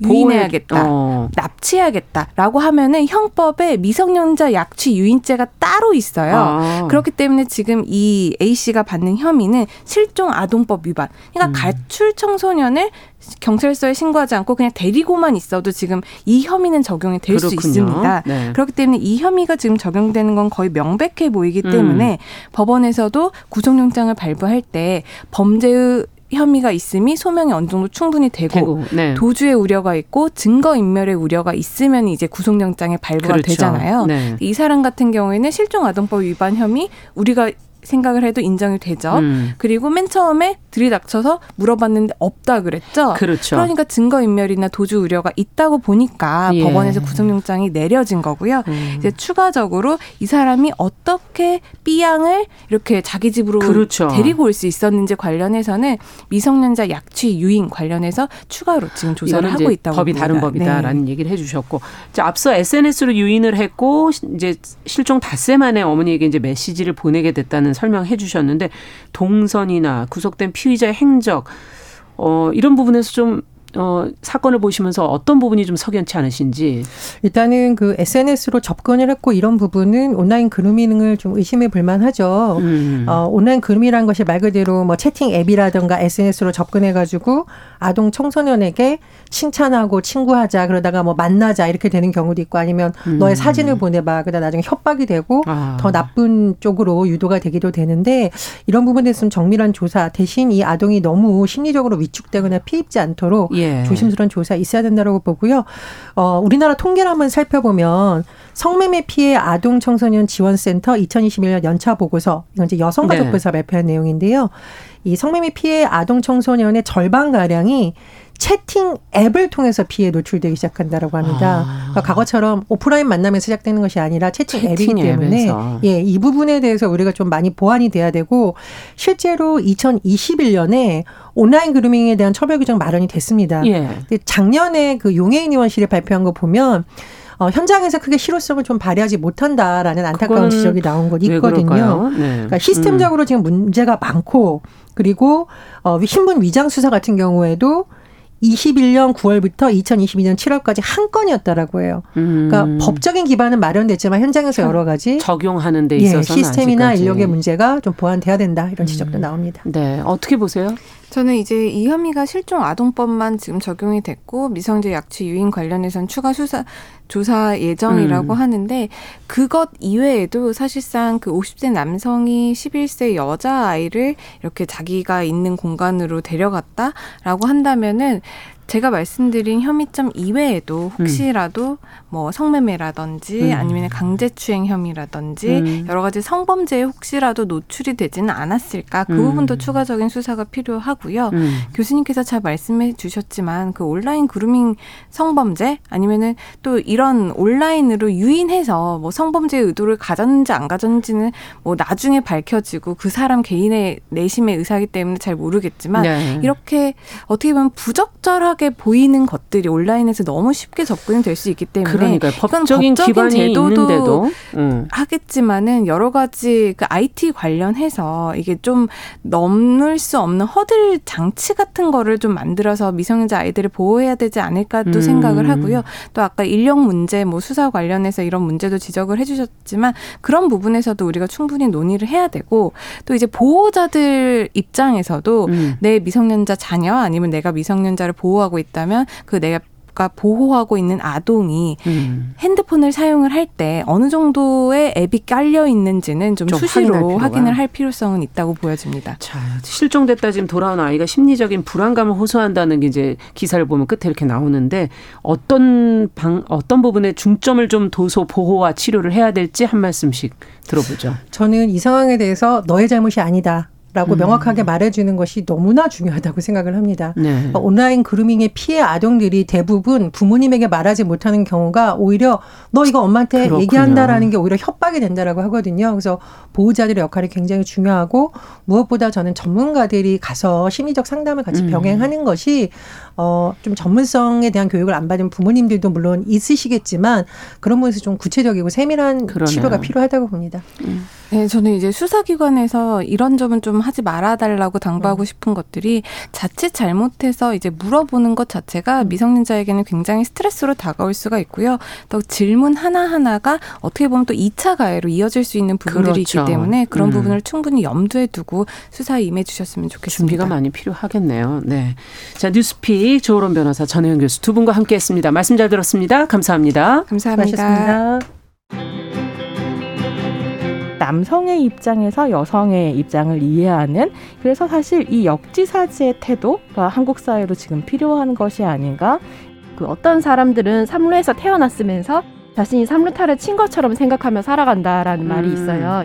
유인해야겠다. 어. 납치해야겠다라고 하면은 형법에 미성년자 약취 유인죄가 따로 있어요. 아. 그렇기 때문에 지금 이 A 씨가 받는 혐의는 실종 아동법 위반. 그러니까 음. 가출 청소년을 경찰서에 신고하지 않고 그냥 데리고만 있어도 지금 이 혐의는 적용이 될 수. 있습니다. 네. 그렇기 때문에 이 혐의가 지금 적용되는 건 거의 명백해 보이기 음. 때문에 법원에서도 구속영장을 발부할 때 범죄의 혐의가 있음이 소명이 어느 정도 충분히 되고, 되고, 네. 도주의 우려가 있고 증거 인멸의 우려가 있으면 이제 구속영장에 발부가 그렇죠. 되잖아요. 네. 이 사람 같은 경우에는 실종 아동법 위반 혐의 우리가 생각을 해도 인정이 되죠. 음. 그리고 맨 처음에 들이닥쳐서 물어봤는데 없다 그랬죠. 그렇죠. 그러니까 증거 인멸이나 도주 우려가 있다고 보니까 예. 법원에서 구속영장이 내려진 거고요. 음. 이제 추가적으로 이 사람이 어떻게 B양을 이렇게 자기 집으로 그렇죠. 데리고 올 수 있었는지 관련해서는 미성년자 약취 유인 관련해서 추가로 지금 조사를 하고 있다고 법이 봅니다. 다른 법이다라는 네. 얘기를 해주셨고, 자 앞서 SNS로 유인을 했고 이제 실종 닷새 만에 어머니에게 이제 메시지를 보내게 됐다는 설명해 주셨는데 동선이나 구속된 피의자의 행적 어 이런 부분에서 좀 어, 사건을 보시면서 어떤 부분이 좀 석연치 않으신지. 일단은 그 SNS로 접근을 했고 이런 부분은 온라인 그루밍을 좀 의심해 볼 만하죠. 음. 어, 온라인 그루밍이라는 것이 말 그대로 뭐 채팅 앱이라든가 SNS로 접근해 가지고 아동 청소년에게 칭찬하고 친구하자 그러다가 뭐 만나자 이렇게 되는 경우도 있고 아니면 음. 너의 사진을 보내봐 그러다 나중에 협박이 되고 아. 더 나쁜 쪽으로 유도가 되기도 되는데 이런 부분에 좀 정밀한 조사 대신 이 아동이 너무 심리적으로 위축되거나 피입지 않도록 예. 조심스러운 조사 있어야 된다고 보고요. 어, 우리나라 통계를 한번 살펴보면 성매매 피해 아동 청소년 지원센터 2021년 연차 보고서 이건 이제 여성가족부에서 발표한 내용인데요. 이 성매매 피해 아동 청소년의 절반 가량이 채팅 앱을 통해서 피해에 노출되기 시작한다라고 합니다. 아. 그러니까 과거처럼 오프라인 만남에서 시작되는 것이 아니라 채팅, 앱이기 채팅 때문에 앱에서. 예, 이 부분에 대해서 우리가 좀 많이 보완이 돼야 되고 실제로 2021년에 온라인 그루밍에 대한 처벌 규정 마련이 됐습니다. 예. 근데 작년에 그 용해인 의원실이 발표한 거 보면 어, 현장에서 크게 실효성을 좀 발휘하지 못한다라는 안타까운 지적이 나온 것왜 있거든요. 네. 그러니까 시스템적으로 지금 문제가 많고 그리고 어, 신분 위장 수사 같은 경우에도 21년 9월부터 2022년 7월까지 한 건이었다라고 해요. 음. 그러니까 법적인 기반은 마련됐지만 현장에서 여러 가지 적용하는 데 예, 있어서는 시스템이나 아직까지. 인력의 문제가 좀 보완돼야 된다 이런 지적도 나옵니다. 네, 어떻게 보세요? 저는 이제 이 혐의가 실종 아동법만 지금 적용이 됐고 미성재 약취 유인 관련해서는 추가 수사 조사 예정이라고 음. 하는데 그것 이외에도 사실상 그 50세 남성이 11세 여자 아이를 이렇게 자기가 있는 공간으로 데려갔다라고 한다면은 제가 말씀드린 혐의점 이외에도 혹시라도 음. 뭐 성매매라든지 음. 아니면 강제추행 혐의라든지 음. 여러 가지 성범죄에 혹시라도 노출이 되지는 않았을까 그 음. 부분도 추가적인 수사가 필요하고요. 음. 교수님께서 잘 말씀해 주셨지만 그 온라인 그루밍 성범죄 아니면은 또 이런 온라인으로 유인해서 뭐 성범죄 의도를 가졌는지 안 가졌는지는 뭐 나중에 밝혀지고 그 사람 개인의 내심의 의사이기 때문에 잘 모르겠지만 네. 이렇게 어떻게 보면 부적절하게 보이는 것들이 온라인에서 너무 쉽게 접근이 될 수 있기 때문에 그러니까 법적인, 기반이 제도도 있는데도 음. 하겠지만은 여러 가지 그 IT 관련해서 이게 좀 넘을 수 없는 허들 장치 같은 거를 좀 만들어서 미성년자 아이들을 보호해야 되지 않을까도 음. 생각을 하고요. 또 아까 인력 문제 뭐 수사 관련해서 이런 문제도 지적을 해주셨지만 그런 부분에서도 우리가 충분히 논의를 해야 되고 또 이제 보호자들 입장에서도 음. 내 미성년자 자녀 아니면 내가 미성년자를 보호하고 있다면 그 내가 보호하고 있는 아동이 음. 핸드폰을 사용을 할 때 어느 정도의 앱이 깔려 있는지는 좀, 좀 수시로 확인을 할 필요성은 있다고 보여집니다. 자, 실종됐다 지금 돌아온 아이가 심리적인 불안감을 호소한다는 게 이제 기사를 보면 끝에 이렇게 나오는데 어떤 방 어떤 부분에 중점을 좀 둬서 보호와 치료를 해야 될지 한 말씀씩 들어보죠. 저는 이 상황에 대해서 너의 잘못이 아니다. 라고 음. 명확하게 말해주는 것이 너무나 중요하다고 생각을 합니다. 네. 그러니까 온라인 그루밍의 피해 아동들이 대부분 부모님에게 말하지 못하는 경우가 오히려 너 이거 엄마한테 그렇군요. 얘기한다라는 게 오히려 협박이 된다라고 하거든요. 그래서 보호자들의 역할이 굉장히 중요하고 무엇보다 저는 전문가들이 가서 심리적 상담을 같이 음. 병행하는 것이 어, 좀 전문성에 대한 교육을 안 받은 부모님들도 물론 있으시겠지만 그런 부분에서 좀 구체적이고 세밀한 그러네요. 치료가 필요하다고 봅니다. 음. 네, 저는 이제 수사기관에서 이런 점은 좀 하지 말아달라고 당부하고 음. 싶은 것들이 자칫 잘못해서 이제 물어보는 것 자체가 음. 미성년자에게는 굉장히 스트레스로 다가올 수가 있고요. 또 질문 하나하나가 어떻게 보면 또 2차 가해로 이어질 수 있는 부분들이 그렇죠. 있기 때문에 그런 음. 부분을 충분히 염두에 두고 수사에 임해 주셨으면 좋겠습니다. 준비가 많이 필요하겠네요. 네. 자, 뉴스 픽 조론 변호사 전혜연 교수 두 분과 함께 했습니다. 말씀 잘 들었습니다. 감사합니다. 감사합니다. 감사합니다. 남성의 입장에서 여성의 입장을 이해하는 그래서 사실 이 역지사지의 태도가 한국 사회로 지금 필요한 것이 아닌가. 그 어떤 사람들은 삼루에서 태어났으면서 자신이 삼루타를 친 것처럼 생각하며 살아간다라는 음. 말이 있어요.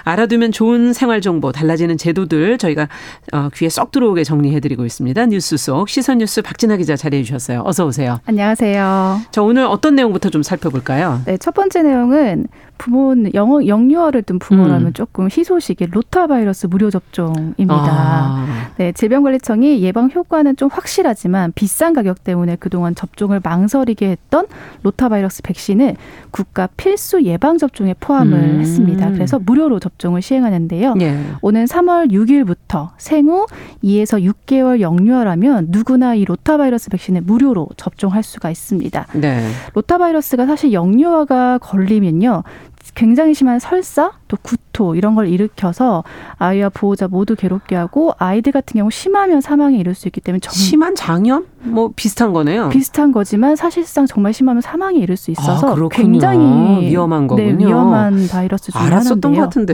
알아두면 좋은 생활 정보, 달라지는 제도들 저희가 어, 귀에 쏙 들어오게 정리해드리고 있습니다. 뉴스 속 시선 뉴스 박진아 기자 자리해 주셨어요. 어서 오세요. 안녕하세요. 자, 오늘 어떤 내용부터 좀 살펴볼까요? 네, 첫 번째 내용은 부모는 영어 영유아를 둔 부모라면 음. 조금 희소식이 로타 바이러스 무료 접종입니다. 아. 네, 질병관리청이 예방 효과는 좀 확실하지만 비싼 가격 때문에 그동안 접종을 망설이게 했던 로타 바이러스 백신을 국가 필수 예방 접종에 포함을 음. 했습니다. 그래서 무료로 접 종을 시행하는데요. 예. 오는 3월 6일부터 생후 2에서 6개월 영유아라면 누구나 이 로타바이러스 백신을 무료로 접종할 수가 있습니다. 네. 로타바이러스가 사실 영유아가 걸리면요. 굉장히 심한 설사 또 구토 이런 걸 일으켜서 아이와 보호자 모두 괴롭게 하고 아이들 같은 경우 심하면 사망에 이를 수 있기 때문에 정... 심한 장염 뭐 비슷한 거네요. 비슷한 거지만 사실상 정말 심하면 사망에 이를 수 있어서 아, 굉장히 위험한 거군요. 네, 위험한 바이러스 중 알았었던 것 같은데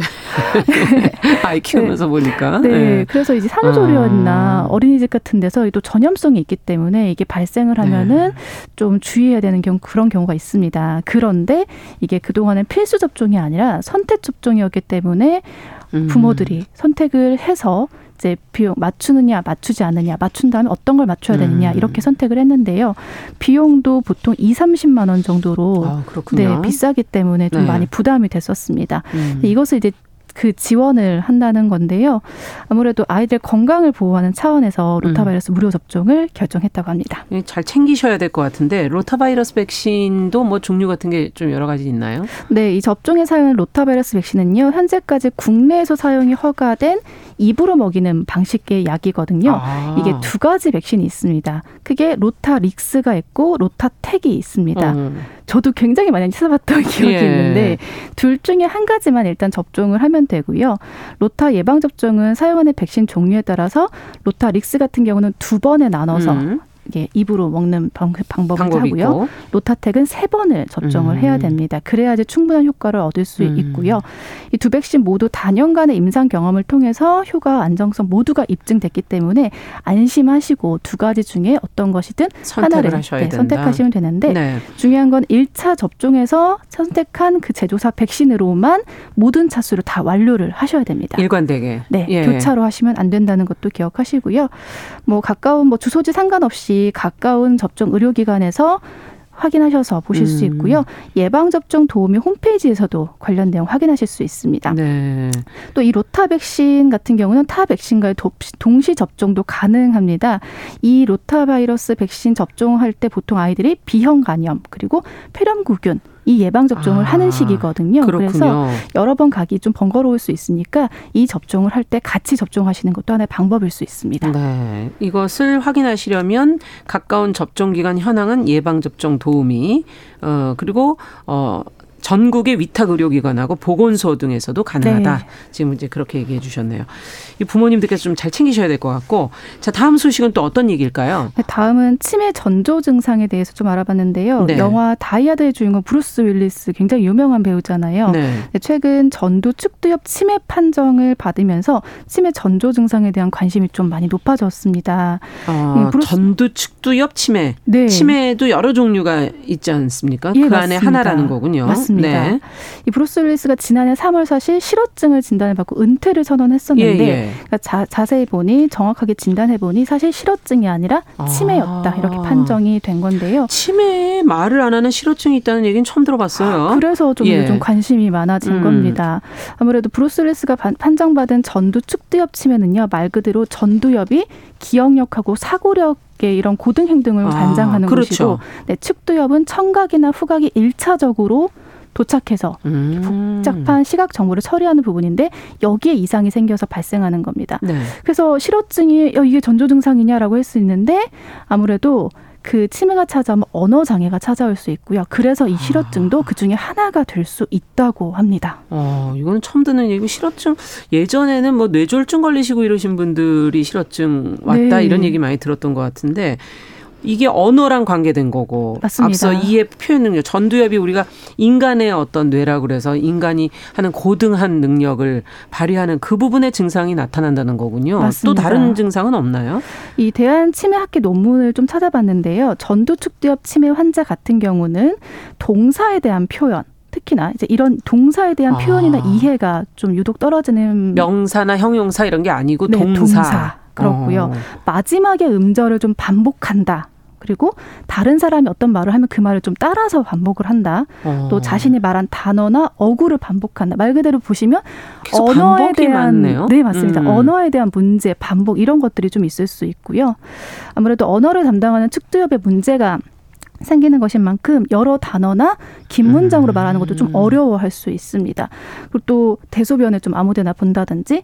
아이 키우면서 네. 보니까. 네. 네. 그래서 이제 산후조리원이나 아. 어린이집 같은 데서 또 전염성이 있기 때문에 이게 발생을 하면은 네. 좀 주의해야 되는 경우 그런 경우가 있습니다. 그런데 이게 그 동안은 필수 접종이 아니라 선택 접종 이었기 때문에 음. 부모들이 음. 선택을 해서 이제 비용 맞추느냐 맞추지 않느냐 맞춘다면 어떤 걸 맞춰야 되느냐 음. 이렇게 선택을 했는데요. 비용도 보통 2, 30만 원 정도로 아, 네, 비싸기 때문에 좀 네. 많이 부담이 됐었습니다. 음. 이것을 이제 그 지원을 한다는 건데요. 아무래도 아이들 건강을 보호하는 차원에서 로타바이러스 음. 무료 접종을 결정했다고 합니다. 예, 잘 챙기셔야 될 것 같은데 로타바이러스 백신도 뭐 종류 같은 게 좀 여러 가지 있나요? 네, 이 접종에 사용한 로타바이러스 백신은요. 현재까지 국내에서 사용이 허가된 입으로 먹이는 방식의 약이거든요. 아. 이게 두 가지 백신이 있습니다. 그게 로타릭스가 있고 로타텍이 있습니다. 음. 저도 굉장히 많이 찾아봤던 기억이 예. 있는데 둘 중에 한 가지만 일단 접종을 하면 되고요. 로타 예방 접종은 사용하는 백신 종류에 따라서 로타 릭스 같은 경우는 두 번에 나눠서 음, 이게 입으로 먹는 방, 방법을 하고요. 있고. 로타텍은 세 번을 접종을 음. 해야 됩니다. 그래야지 충분한 효과를 얻을 수 음. 있고요. 이 두 백신 모두 단연간의 임상 경험을 통해서 효과, 안정성 모두가 입증됐기 때문에 안심하시고 두 가지 중에 어떤 것이든 하나를 네. 선택하시면 되는데 네. 중요한 건 1차 접종에서 선택한 그 제조사 백신으로만 모든 차수를 다 완료를 하셔야 됩니다. 일관되게. 네, 예. 교차로 하시면 안 된다는 것도 기억하시고요. 뭐 가까운 뭐 주소지 상관없이 가까운 접종 의료기관에서 확인하셔서 보실 수 음. 있고요. 예방 접종 도우미 홈페이지에서도 관련 내용 확인하실 수 있습니다. 네. 또 이 로타 백신 같은 경우는 타 백신과의 도- 동시 접종도 가능합니다. 이 로타 바이러스 백신 접종할 때 보통 아이들이 비형 간염 그리고 폐렴구균 이 예방 접종을 아, 하는 시기거든요. 그래서 그렇군요. 여러 번 가기 좀 번거로울 수 있으니까 이 접종을 할 때 같이 접종하시는 것도 하나의 방법일 수 있습니다. 네. 이것을 확인하시려면 가까운 접종 기관 현황은 예방 접종 도우미 어 그리고 어 전국의 위탁 의료기관하고 보건소 등에서도 가능하다. 네. 지금 이제 그렇게 얘기해 주셨네요. 이 부모님들께서 좀 잘 챙기셔야 될 것 같고. 자, 다음 소식은 또 어떤 얘기일까요? 네, 다음은 치매 전조 증상에 대해서 좀 알아봤는데요. 네. 영화 다이하드의 주인공 브루스 윌리스 굉장히 유명한 배우잖아요. 네. 네, 최근 전두 측두엽 치매 판정을 받으면서 치매 전조 증상에 대한 관심이 좀 많이 높아졌습니다. 어, 예, 브루스- 전두 측두엽 치매. 네. 치매도 여러 종류가 있지 않습니까? 예, 그 안에 맞습니다. 하나라는 거군요. 맞습니다. 네. 이 브루스 윌리스가 지난해 3월 사실 실어증을 진단을 받고 은퇴를 예, 선언했었는데 예. 그러니까 자, 자세히 보니 정확하게 진단해 보니 사실 실어증이 아니라 치매였다 아. 이렇게 판정이 된 건데요. 치매에 말을 안 하는 실어증이 있다는 얘기는 처음 들어봤어요. 그래서 좀 예. 요즘 관심이 많아진 음. 겁니다. 아무래도 브루스 윌리스가 반- 판정받은 전두 측두엽 치매는요 말 그대로 전두엽이 기억력하고 사고력의 이런 고등 행동을 아, 관장하는 그렇죠. 것이고 네, 축두엽은 청각이나 후각이 일차적으로 도착해서 음. 복잡한 시각 정보를 처리하는 부분인데 여기에 이상이 생겨서 발생하는 겁니다. 네. 그래서 실어증이 야, 이게 전조 증상이냐라고 할 수 있는데 아무래도 그 치매가 찾아오면 언어 장애가 찾아올 수 있고요. 그래서 이 실어증도 그 중에 하나가 될 수 있다고 합니다. 어, 이거는 처음 듣는 얘기고 실어증 예전에는 뭐 뇌졸중 걸리시고 이러신 분들이 실어증 왔다 네. 이런 얘기 많이 들었던 것 같은데 이게 언어랑 관계된 거고 맞습니다. 앞서 이해 표현 능력 전두엽이 우리가 인간의 어떤 뇌라고 그래서 인간이 하는 고등한 능력을 발휘하는 그 부분의 증상이 나타난다는 거군요. 맞습니다. 또 다른 증상은 없나요? 이 대한 치매학회 논문을 좀 찾아봤는데요. 전두축두엽 치매 환자 같은 경우는 동사에 대한 표현 특히나 이제 이런 동사에 대한 아. 표현이나 이해가 좀 유독 떨어지는 명사나 형용사 이런 게 아니고 네, 동사. 동사. 그렇고요. 어. 마지막에 음절을 좀 반복한다. 그리고 다른 사람이 어떤 말을 하면 그 말을 좀 따라서 반복을 한다. 어. 또 자신이 말한 단어나 어구를 반복한다. 말 그대로 보시면 언어에 대한 많네요. 네 맞습니다. 음. 언어에 대한 문제, 반복 이런 것들이 좀 있을 수 있고요. 아무래도 언어를 담당하는 측두엽의 문제가 생기는 것인 만큼 여러 단어나 긴 문장으로 음. 말하는 것도 좀 어려워할 수 있습니다. 그리고 또 대소변을 좀 아무데나 본다든지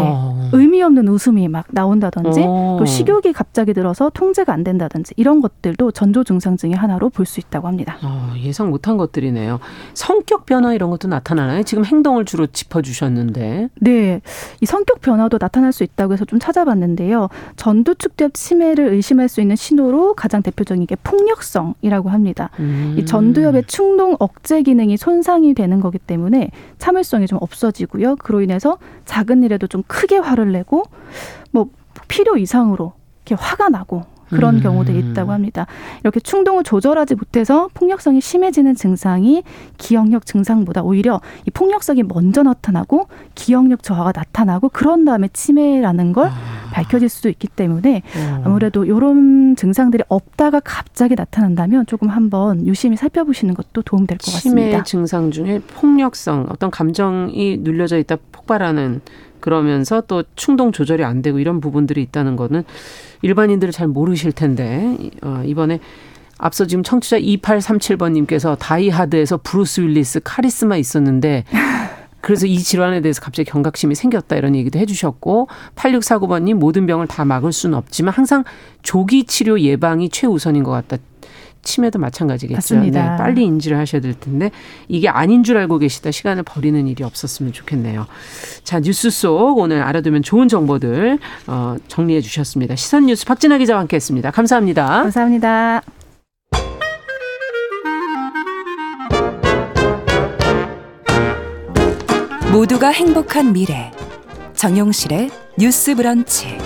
네. 어. 의미 없는 웃음이 막 나온다든지 어. 또 식욕이 갑자기 들어서 통제가 안 된다든지 이런 것들도 전조 증상 중의 하나로 볼 수 있다고 합니다. 어, 예상 못한 것들이네요. 성격 변화 이런 것도 나타나나요? 지금 행동을 주로 짚어주셨는데. 네, 이 성격 변화도 나타날 수 있다고 해서 좀 찾아봤는데요. 전두축두엽 치매를 의심할 수 있는 신호로 가장 대표적인 게 폭력성이라고 합니다. 음. 이 전두엽의 충동 억제 기능이 손상이 되는 거기 때문에 참을성이 좀 없어지고요. 그로 인해서 작은 일에도 좀 크게 화를 내고 뭐 필요 이상으로 이렇게 화가 나고 그런 음. 경우들이 있다고 합니다. 이렇게 충동을 조절하지 못해서 폭력성이 심해지는 증상이 기억력 증상보다 오히려 이 폭력성이 먼저 나타나고 기억력 저하가 나타나고 그런 다음에 치매라는 걸 밝혀질 수도 있기 때문에 어. 아무래도 이런 증상들이 없다가 갑자기 나타난다면 조금 한번 유심히 살펴보시는 것도 도움될 것 치매 같습니다. 증상 중에 폭력성, 어떤 감정이 눌려져 있다 폭발하는 그러면서 또 충동 조절이 안 되고 이런 부분들이 있다는 거는 일반인들은 잘 모르실 텐데 어, 이번에 앞서 지금 청취자 2837번님께서 다이하드에서 브루스 윌리스 카리스마 있었는데 그래서 이 질환에 대해서 갑자기 경각심이 생겼다 이런 얘기도 해주셨고 8649번님 모든 병을 다 막을 수는 없지만 항상 조기 치료 예방이 최우선인 것 같다. 치매도 마찬가지겠죠. 맞습니다. 네, 빨리 인지를 하셔야 될 텐데 이게 아닌 줄 알고 계시다 시간을 버리는 일이 없었으면 좋겠네요. 자 뉴스 속 오늘 알아두면 좋은 정보들 어, 정리해 주셨습니다. 시선 뉴스 박진아 기자와 함께했습니다. 감사합니다. 감사합니다. 모두가 행복한 미래 정용실의 뉴스 브런치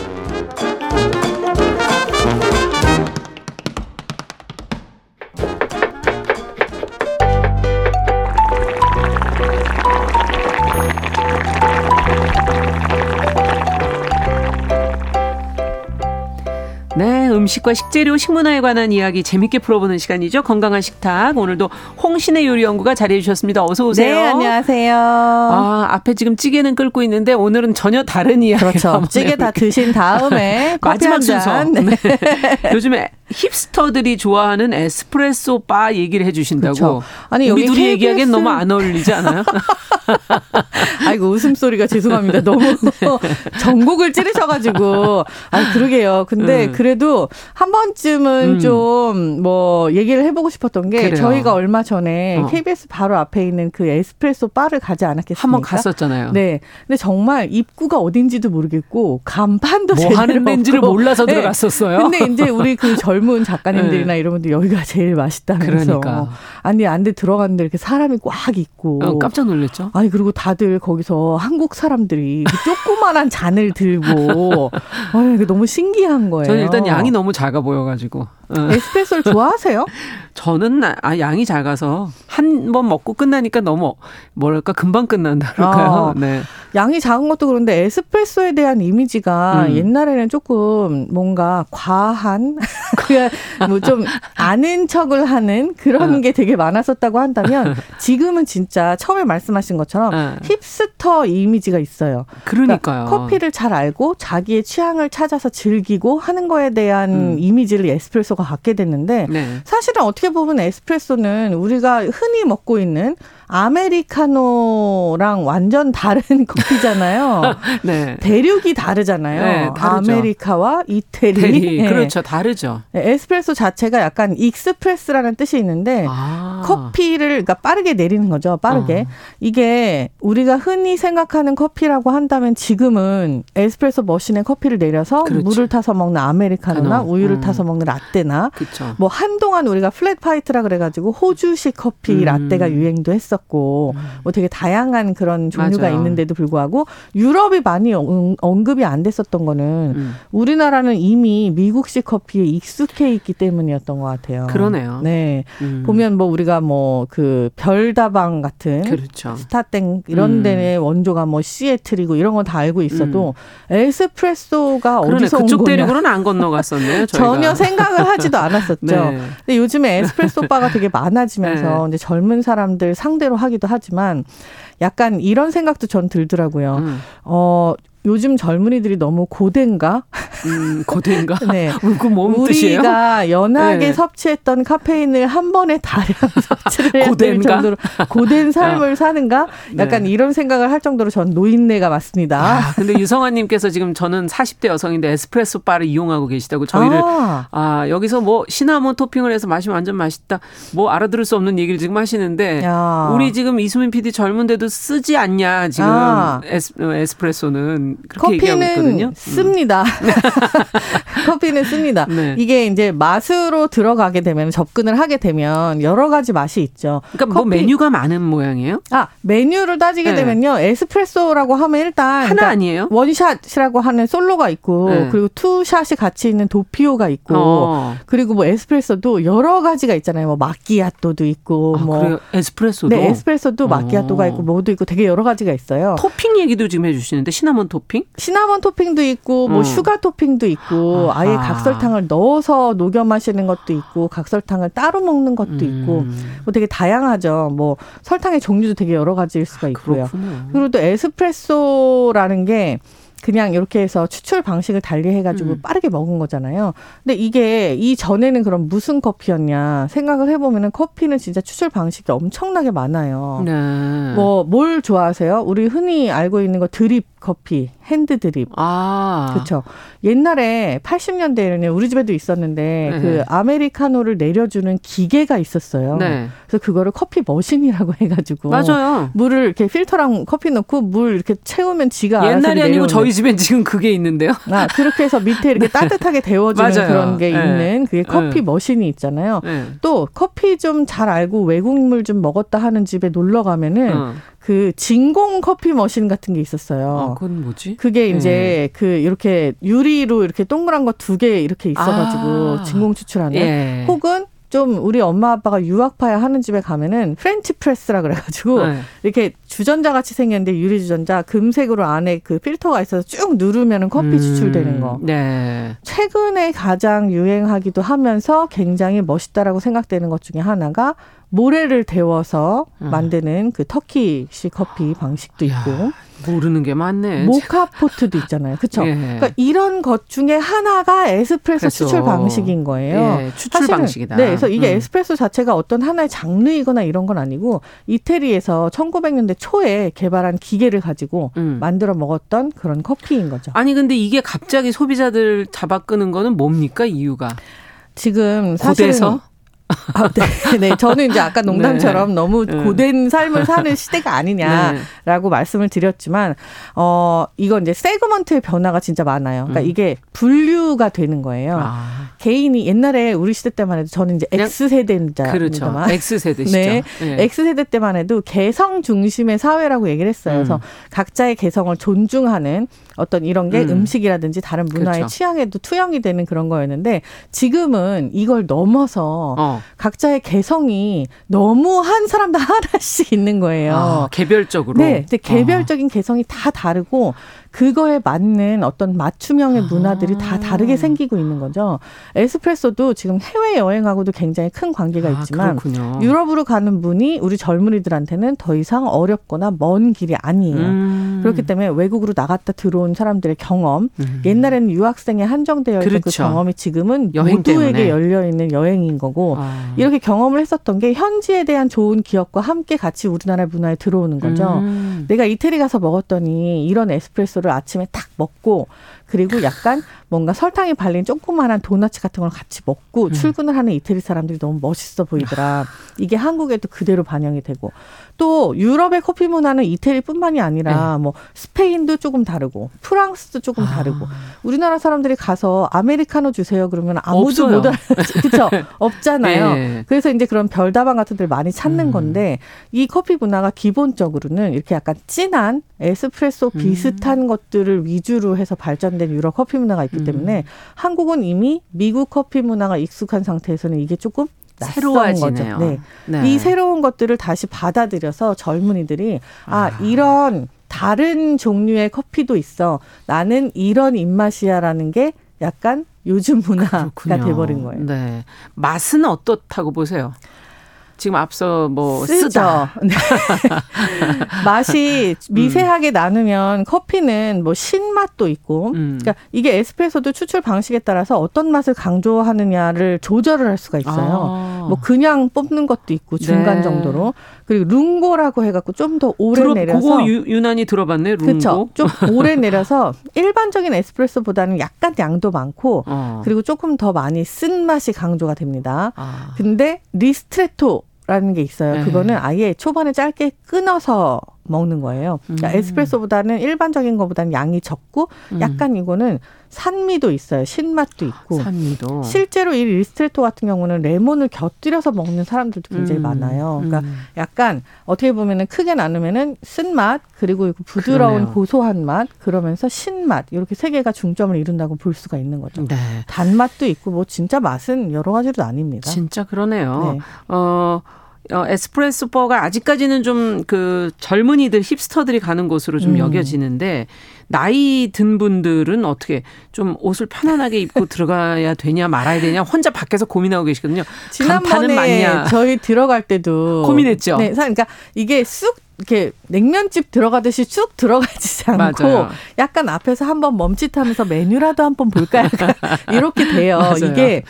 음식과 식재료, 식문화에 관한 이야기 재밌게 풀어보는 시간이죠. 건강한 식탁. 오늘도 홍신의 요리 연구가 자리해 주셨습니다. 어서 오세요. 네, 안녕하세요. 아, 앞에 지금 찌개는 끓고 있는데 오늘은 전혀 다른 이야기. 그렇죠. 찌개 다 드신 다음에 마지막. 순서. 네. 요즘에 힙스터들이 좋아하는 에스프레소 바 얘기를 해주신다고. 그렇죠. 아니, 우리 여기 둘이 KBS 얘기하기엔 너무 안 어울리지 않아요? 아이고 웃음소리가 죄송합니다. 너무 전곡을 찌르셔가지고 아 그러게요. 근데 음. 그래도 한 번쯤은 음. 좀뭐 얘기를 해보고 싶었던 게 그래요. 저희가 얼마 전에 어. KBS 바로 앞에 있는 그 에스프레소 바를 가지 않았겠습니까? 한 번 갔었잖아요. 네. 근데 정말 입구가 어딘지도 모르겠고 간판도 뭐 하는 데인지를. 몰라서 네. 들어갔었어요. 근데 이제 우리 그 젊은 작가님들이나 이런 분들 여기가 제일 맛있다면서 그러니까. 아니 안돼 들어갔는데 이렇게 사람이 꽉 있고 어, 깜짝 놀랐죠. 아니 그리고 다들 거기서 한국 사람들이 그 조그만한 잔을 들고 아 이게 너무 신기한 거예요. 저는 일단 양이 너무 작아 보여가지고. 어. 에스프레소를 좋아하세요? 저는 나- 아, 양이 작아서 한 번 먹고 끝나니까 너무 뭐랄까 금방 끝난다 그럴까요? 아. 네. 양이 작은 것도 그런데 에스프레소에 대한 이미지가 음. 옛날에는 조금 뭔가 과한 뭐좀 아는 척을 하는 그런 어. 게 되게 많았었다고 한다면 지금은 진짜 처음에 말씀하신 것처럼 어. 힙스터 이미지가 있어요. 그러니까요. 커피를 잘 알고 자기의 취향을 찾아서 즐기고 하는 거에 대한 음. 이미지를 에스프레소가 갖게 됐는데 네. 사실은 어떻게 보면 에스프레소는 우리가 흔히 먹고 있는 아메리카노랑 완전 다른 커피잖아요. 네. 대륙이 다르잖아요. 네, 다르죠. 아메리카와 이태리. 대리. 네. 그렇죠. 다르죠. 네, 에스프레소 자체가 약간 express라는 뜻이 있는데 아. 커피를 그러니까 빠르게 내리는 거죠. 빠르게. 어. 이게 우리가 흔히 생각하는 커피라고 한다면 지금은 에스프레소 머신에 커피를 내려서 그렇죠. 물을 타서 먹는 아메리카노나 카노. 우유를 음. 타서 먹는 라떼나 그렇죠. 뭐 한동안 우리가 플랫 화이트라 그래 가지고 호주식 커피 음. 라떼가 유행도 했 었고 뭐 되게 다양한 그런 종류가 맞아요. 있는데도 불구하고 유럽이 많이 언- 언급이 안 됐었던 거는 음. 우리나라는 이미 미국식 커피에 익숙해 있기 때문이었던 것 같아요. 그러네요. 네. 음. 보면 뭐 우리가 뭐 그 별다방 같은 그렇죠. 스타땡 이런 음. 데의 원조가 뭐 시애틀이고 이런 건 다 알고 있어도 에스프레소가 음. 그러네. 어디서 온 그쪽 대륙으로는 안 건너갔었네요. 전혀 생각을 하지도 않았었죠. 네. 근데 요즘에 에스프레소 바가 되게 많아지면서 네. 이제 젊은 사람들 상대 로 하기도 하지만 약간 이런 생각도 전 들더라고요. 음, 어 요즘 젊은이들이 너무 고된가? 음, 고대인가? 네. 뜻이에요? 우리가 연하게 네. 섭취했던 카페인을 한 번에 다량 섭취를 해야 될 고된가? 정도로 고된 삶을 사는가? 약간 네. 이런 생각을 할 정도로 전 노인네가 맞습니다. 아, 근데 유성아님께서 지금 저는 40대 여성인데 에스프레소 바를 이용하고 계시다고 저희를 아, 아, 여기서 뭐 시나몬 토핑을 해서 마시면 완전 맛있다. 뭐 알아들을 수 없는 얘기를 지금 하시는데 야. 우리 지금 이수민 PD 젊은데도 쓰지 않냐 지금 아. 에스, 어, 에스프레소는 커피는 음. 씁니다. 커피는 씁니다. 네. 이게 이제 맛으로 들어가게 되면 접근을 하게 되면 여러 가지 맛이 있죠. 그러니까 뭐 커피- 메뉴가 많은 모양이에요? 아 메뉴를 따지게 네. 되면요 에스프레소라고 하면 일단 하나 그러니까 아니에요? 원샷이라고 하는 솔로가 있고 네. 그리고 투샷이 같이 있는 도피오가 있고 어. 그리고 뭐 에스프레소도 여러 가지가 있잖아요. 뭐 마끼아또도 있고 아, 뭐 그래요? 에스프레소도 네, 에스프레소도 어. 마끼아또가 있고 뭐도 있고 되게 여러 가지가 있어요. 토핑 얘기도 지금 해주시는데 시나몬 토 핑? 시나몬 토핑도 있고 뭐 음. 슈가 토핑도 있고 아하. 아예 각설탕을 넣어서 녹여 마시는 것도 있고 각설탕을 따로 먹는 것도 있고 음. 뭐 되게 다양하죠. 뭐 설탕의 종류도 되게 여러 가지일 수가 있고요. 그렇군요. 그리고 또 에스프레소라는 게 그냥 이렇게 해서 추출 방식을 달리 해가지고 음. 빠르게 먹은 거잖아요. 근데 이게 이 전에는 그럼 무슨 커피였냐 생각을 해보면은 커피는 진짜 추출 방식이 엄청나게 많아요. 네. 뭐뭘 좋아하세요? 우리 흔히 알고 있는 거 드립 커피, 핸드 드립. 아. 그렇죠. 옛날에 80년대에는 우리 집에도 있었는데 네. 그 아메리카노를 내려주는 기계가 있었어요. 네. 그래서 그거를 커피 머신이라고 해 가지고 맞아요. 물을 이렇게 필터랑 커피 넣고 물 이렇게 채우면 지가 알아서 옛날이 아니고 내려오는. 저희 집엔 지금 그게 있는데요. 아, 그렇게 해서 밑에 이렇게 따뜻하게 데워주는 맞아요. 그런 게 네. 있는 그게 커피 네. 머신이 있잖아요. 네. 또 커피 좀 잘 알고 외국물 좀 먹었다 하는 집에 놀러 가면은 어. 그 진공 커피 머신 같은 게 아, 있었어요. 그건 뭐지? 그게 네. 이제 그 이렇게 유리로 이렇게 동그란 거 두 개 이렇게 있어가지고 아. 진공 추출하는 예. 혹은 좀 우리 엄마 아빠가 유학파야 하는 집에 가면은 프렌치 프레스라 그래가지고 네. 이렇게 주전자 같이 생겼는데 유리 주전자 금색으로 안에 그 필터가 있어서 쭉 누르면은 커피 음, 추출되는 거. 네. 최근에 가장 유행하기도 하면서 굉장히 멋있다라고 생각되는 것 중에 하나가 모래를 데워서 음. 만드는 그 터키식 커피 방식도 있고 모르는 게 많네. 모카포트도 있잖아요. 그렇죠? 예. 그러니까 이런 것 중에 하나가 에스프레소 그래서. 추출 방식인 거예요. 예, 추출 사실은, 방식이다. 네, 그래서 이게 음. 에스프레소 자체가 어떤 하나의 장르이거나 이런 건 아니고 이태리에서 1900년대 초에 개발한 기계를 가지고 음. 만들어 먹었던 그런 커피인 거죠. 아니 근데 이게 갑자기 소비자들 잡아 끄는 거는 뭡니까 이유가? 지금 사실은 고대에서? 아, 네, 네. 저는 이제 아까 농담처럼 네. 너무 네. 고된 삶을 사는 시대가 네. 아니냐라고 말씀을 드렸지만, 어, 이건 이제 세그먼트의 변화가 진짜 많아요. 그러니까 음. 이게 분류가 되는 거예요. 아, 개인이 옛날에 우리 시대 때만 해도 저는 이제 X세대입니다. 그렇죠. X 세대시죠. 네. 예. X세대 때만 해도 개성 중심의 사회라고 얘기를 했어요. 그래서 음. 각자의 개성을 존중하는 어떤 이런 게 음. 음. 식이라든지 다른 문화의 그렇죠. 취향에도 투영이 되는 그런 거였는데 지금은 이걸 넘어서 어. 각자의 개성이 너무 한 사람도 하나씩 있는 거예요. 아, 개별적으로. 네, 근데 개별적인 개성이 다 다르고 그거에 맞는 어떤 맞춤형의 문화들이 다 다르게 생기고 있는 거죠. 에스프레소도 지금 해외 여행하고도 굉장히 큰 관계가 아, 있지만 그렇군요. 유럽으로 가는 분이 우리 젊은이들한테는 더 이상 어렵거나 먼 길이 아니에요. 음. 그렇기 때문에 외국으로 나갔다 들어온 사람들의 경험, 음. 옛날에는 유학생에 한정되어 있던 그 그렇죠. 경험이 지금은 모두에게. 열려 있는 여행인 거고 아. 이렇게 경험을 했었던 게 현지에 대한 좋은 기억과 함께 같이 우리나라 문화에 들어오는 거죠. 음. 내가 이태리 가서 먹었더니 이런 에스프레소를 아침에 딱 먹고 그리고 약간 뭔가 설탕이 발린 조그마한 도넛 같은 걸 같이 먹고 음. 출근을 하는 이태리 사람들이 너무 멋있어 보이더라. 이게 한국에도 그대로 반영이 되고 또 유럽의 커피 문화는 이태리뿐만이 아니라 뭐 스페인도 조금 다르고 프랑스도 조금 네. 아. 다르고 우리나라 사람들이 가서 아메리카노 주세요 그러면 아무도 없어요. 못 알아듣죠. 그렇죠? 없잖아요. 네. 그래서 이제 그런 별다방 같은 데를 많이 찾는 음. 건데 이 커피 문화가 기본적으로는 이렇게 약간 진한 에스프레소 음. 비슷한 것들을 위주로 해서 발전된 유럽 커피 문화가 있기 음. 때문에 한국은 이미 미국 커피 문화가 익숙한 상태에서는 이게 조금 새로워지네요. 거죠. 네. 네. 이 새로운 것들을 다시 받아들여서 젊은이들이 아, 아. 이런 다른 종류의 커피도 있어. 나는 이런 입맛이야라는 게 약간 요즘 문화가 그렇군요. 돼버린 거예요. 네. 맛은 어떻다고 보세요? 지금 앞서 뭐 쓰죠. 네. 맛이 미세하게 나누면 커피는 뭐 신맛도 있고, 음. 그러니까 이게 에스프레소도 추출 방식에 따라서 어떤 맛을 강조하느냐를 조절을 할 수가 있어요. 아. 뭐 그냥 뽑는 것도 있고 중간 네. 정도로 그리고 룽고라고 해갖고 좀 더 오래 들어, 내려서 그거 유, 유난히 들어봤네. 룽고. 그렇죠. 좀 오래 내려서 일반적인 에스프레소보다는 약간 양도 많고 어. 그리고 조금 더 많이 쓴 맛이 강조가 됩니다. 아. 근데 리스트레토 라는 게 있어요. 네. 그거는 아예 초반에 짧게 끊어서 먹는 거예요. 그러니까 음. 에스프레소보다는 일반적인 것보다는 양이 적고 음. 약간 이거는 산미도 있어요. 신맛도 있고. 산미도. 실제로 이 리스트레토 같은 경우는 레몬을 곁들여서 먹는 사람들도 굉장히 음. 많아요. 그러니까 음. 약간 어떻게 보면은 크게 나누면은 쓴맛 그리고 부드러운 그러네요. 고소한 맛 그러면서 신맛 이렇게 세 개가 중점을 이룬다고 볼 수가 있는 거죠. 네. 단맛도 있고 뭐 진짜 맛은 여러 가지로 나뉩니다. 진짜 그러네요. 네. 어, 어, 에스프레소 버가 아직까지는 좀 그 젊은이들 힙스터들이 가는 곳으로 좀 음. 여겨지는데 나이 든 분들은 어떻게 좀 옷을 편안하게 입고 들어가야 되냐 말아야 되냐 혼자 밖에서 고민하고 계시거든요. 지난번에 맞냐? 저희 들어갈 때도 고민했죠. 네, 사- 그러니까 이게 쑥 이렇게 냉면집 들어가듯이 쑥 들어가지 않고 맞아요. 약간 앞에서 한번 멈칫하면서 메뉴라도 한번 볼까 약간 이렇게 돼요. 맞아요. 이게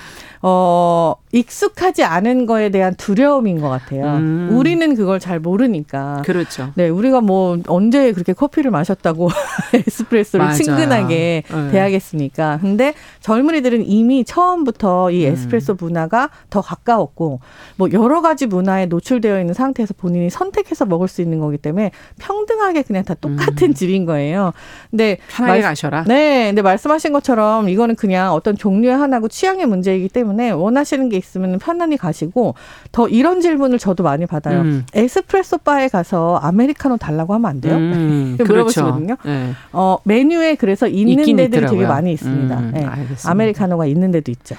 어 익숙하지 않은 거에 대한 두려움인 것 같아요. 음. 우리는 그걸 잘 모르니까. 그렇죠. 네, 우리가 뭐 언제 그렇게 커피를 마셨다고 에스프레소를 맞아. 친근하게 네. 대하겠습니까? 근데 젊은이들은 이미 처음부터 이 음. 에스프레소 문화가 더 가까웠고 뭐 여러 가지 문화에 노출되어 있는 상태에서 본인이 선택해서 먹을 수 있는 거기 때문에 평등하게 그냥 다 똑같은 음. 집인 거예요. 근데 편하게 말, 가셔라. 네, 근데 말씀하신 것처럼 이거는 그냥 어떤 종류의 하나고 취향의 문제이기 때문에 원하시는 게 있으면 편안히 가시고 더 이런 질문을 저도 많이 받아요. 음. 에스프레소 바에 가서 아메리카노 달라고 하면 안 돼요? 음, 물어보시거든요. 그렇죠. 네. 어, 메뉴에 그래서 있는 데들이 있더라고요. 되게 많이 있습니다. 음, 네. 아메리카노가 있는 데도 있죠.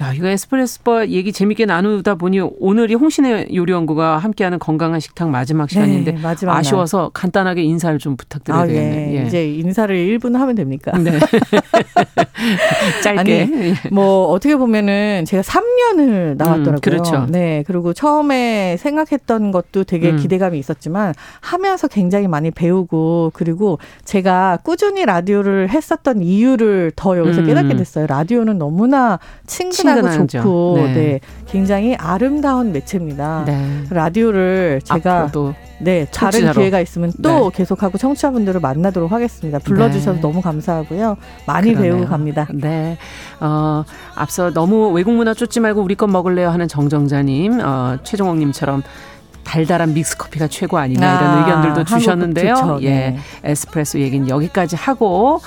야, 이거 에스프레소 바 얘기 재밌게 나누다 보니 오늘이 홍신의 요리연구가 함께하는 건강한 식탁 마지막 시간인데 네, 마지막 아쉬워서 간단하게 인사를 좀 부탁드려야 아, 되겠네요. 예. 이제 인사를 1분 하면 됩니까? 네. 짧게. 아니, 예. 뭐 어떻게 보면은 제가 3년을 나왔더라고요. 음, 그렇죠. 네. 그리고 처음에 생각했던 것도 되게 음. 기대감이 있었지만 하면서 굉장히 많이 배우고 그리고 제가 꾸준히 라디오를 했었던 이유를 더 여기서 음. 깨닫게 됐어요. 라디오는 너무나 친근하고 친근하죠. 좋고 네. 네. 굉장히 아름다운 매체입니다. 네. 라디오를 제가. 네, 다른 청취자로. 기회가 있으면 또 네. 계속하고 청취자분들을 만나도록 하겠습니다. 불러주셔서 네. 너무 감사하고요. 많이 그러네요. 배우고 갑니다. 네. 어, 앞서 너무 외국 문화 쫓지 말고 우리 것 먹을래요 하는 정정자님, 어, 최종옥님처럼 달달한 믹스 커피가 최고 아니냐 이런 아, 의견들도 주셨는데요. 예, 네. 에스프레소 얘기는 여기까지 하고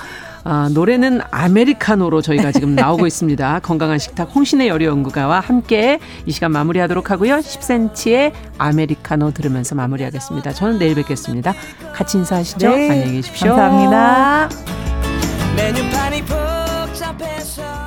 아, 노래는 아메리카노로 저희가 지금 나오고 있습니다. 건강한 식탁 홍신의 여리 연구가와 함께 이 시간 마무리하도록 하고요. 10cm의 아메리카노 들으면서 마무리하겠습니다. 저는 내일 뵙겠습니다. 같이 인사하시죠. 네, 안녕히 계십시오. 감사합니다. 메뉴판이 복잡해서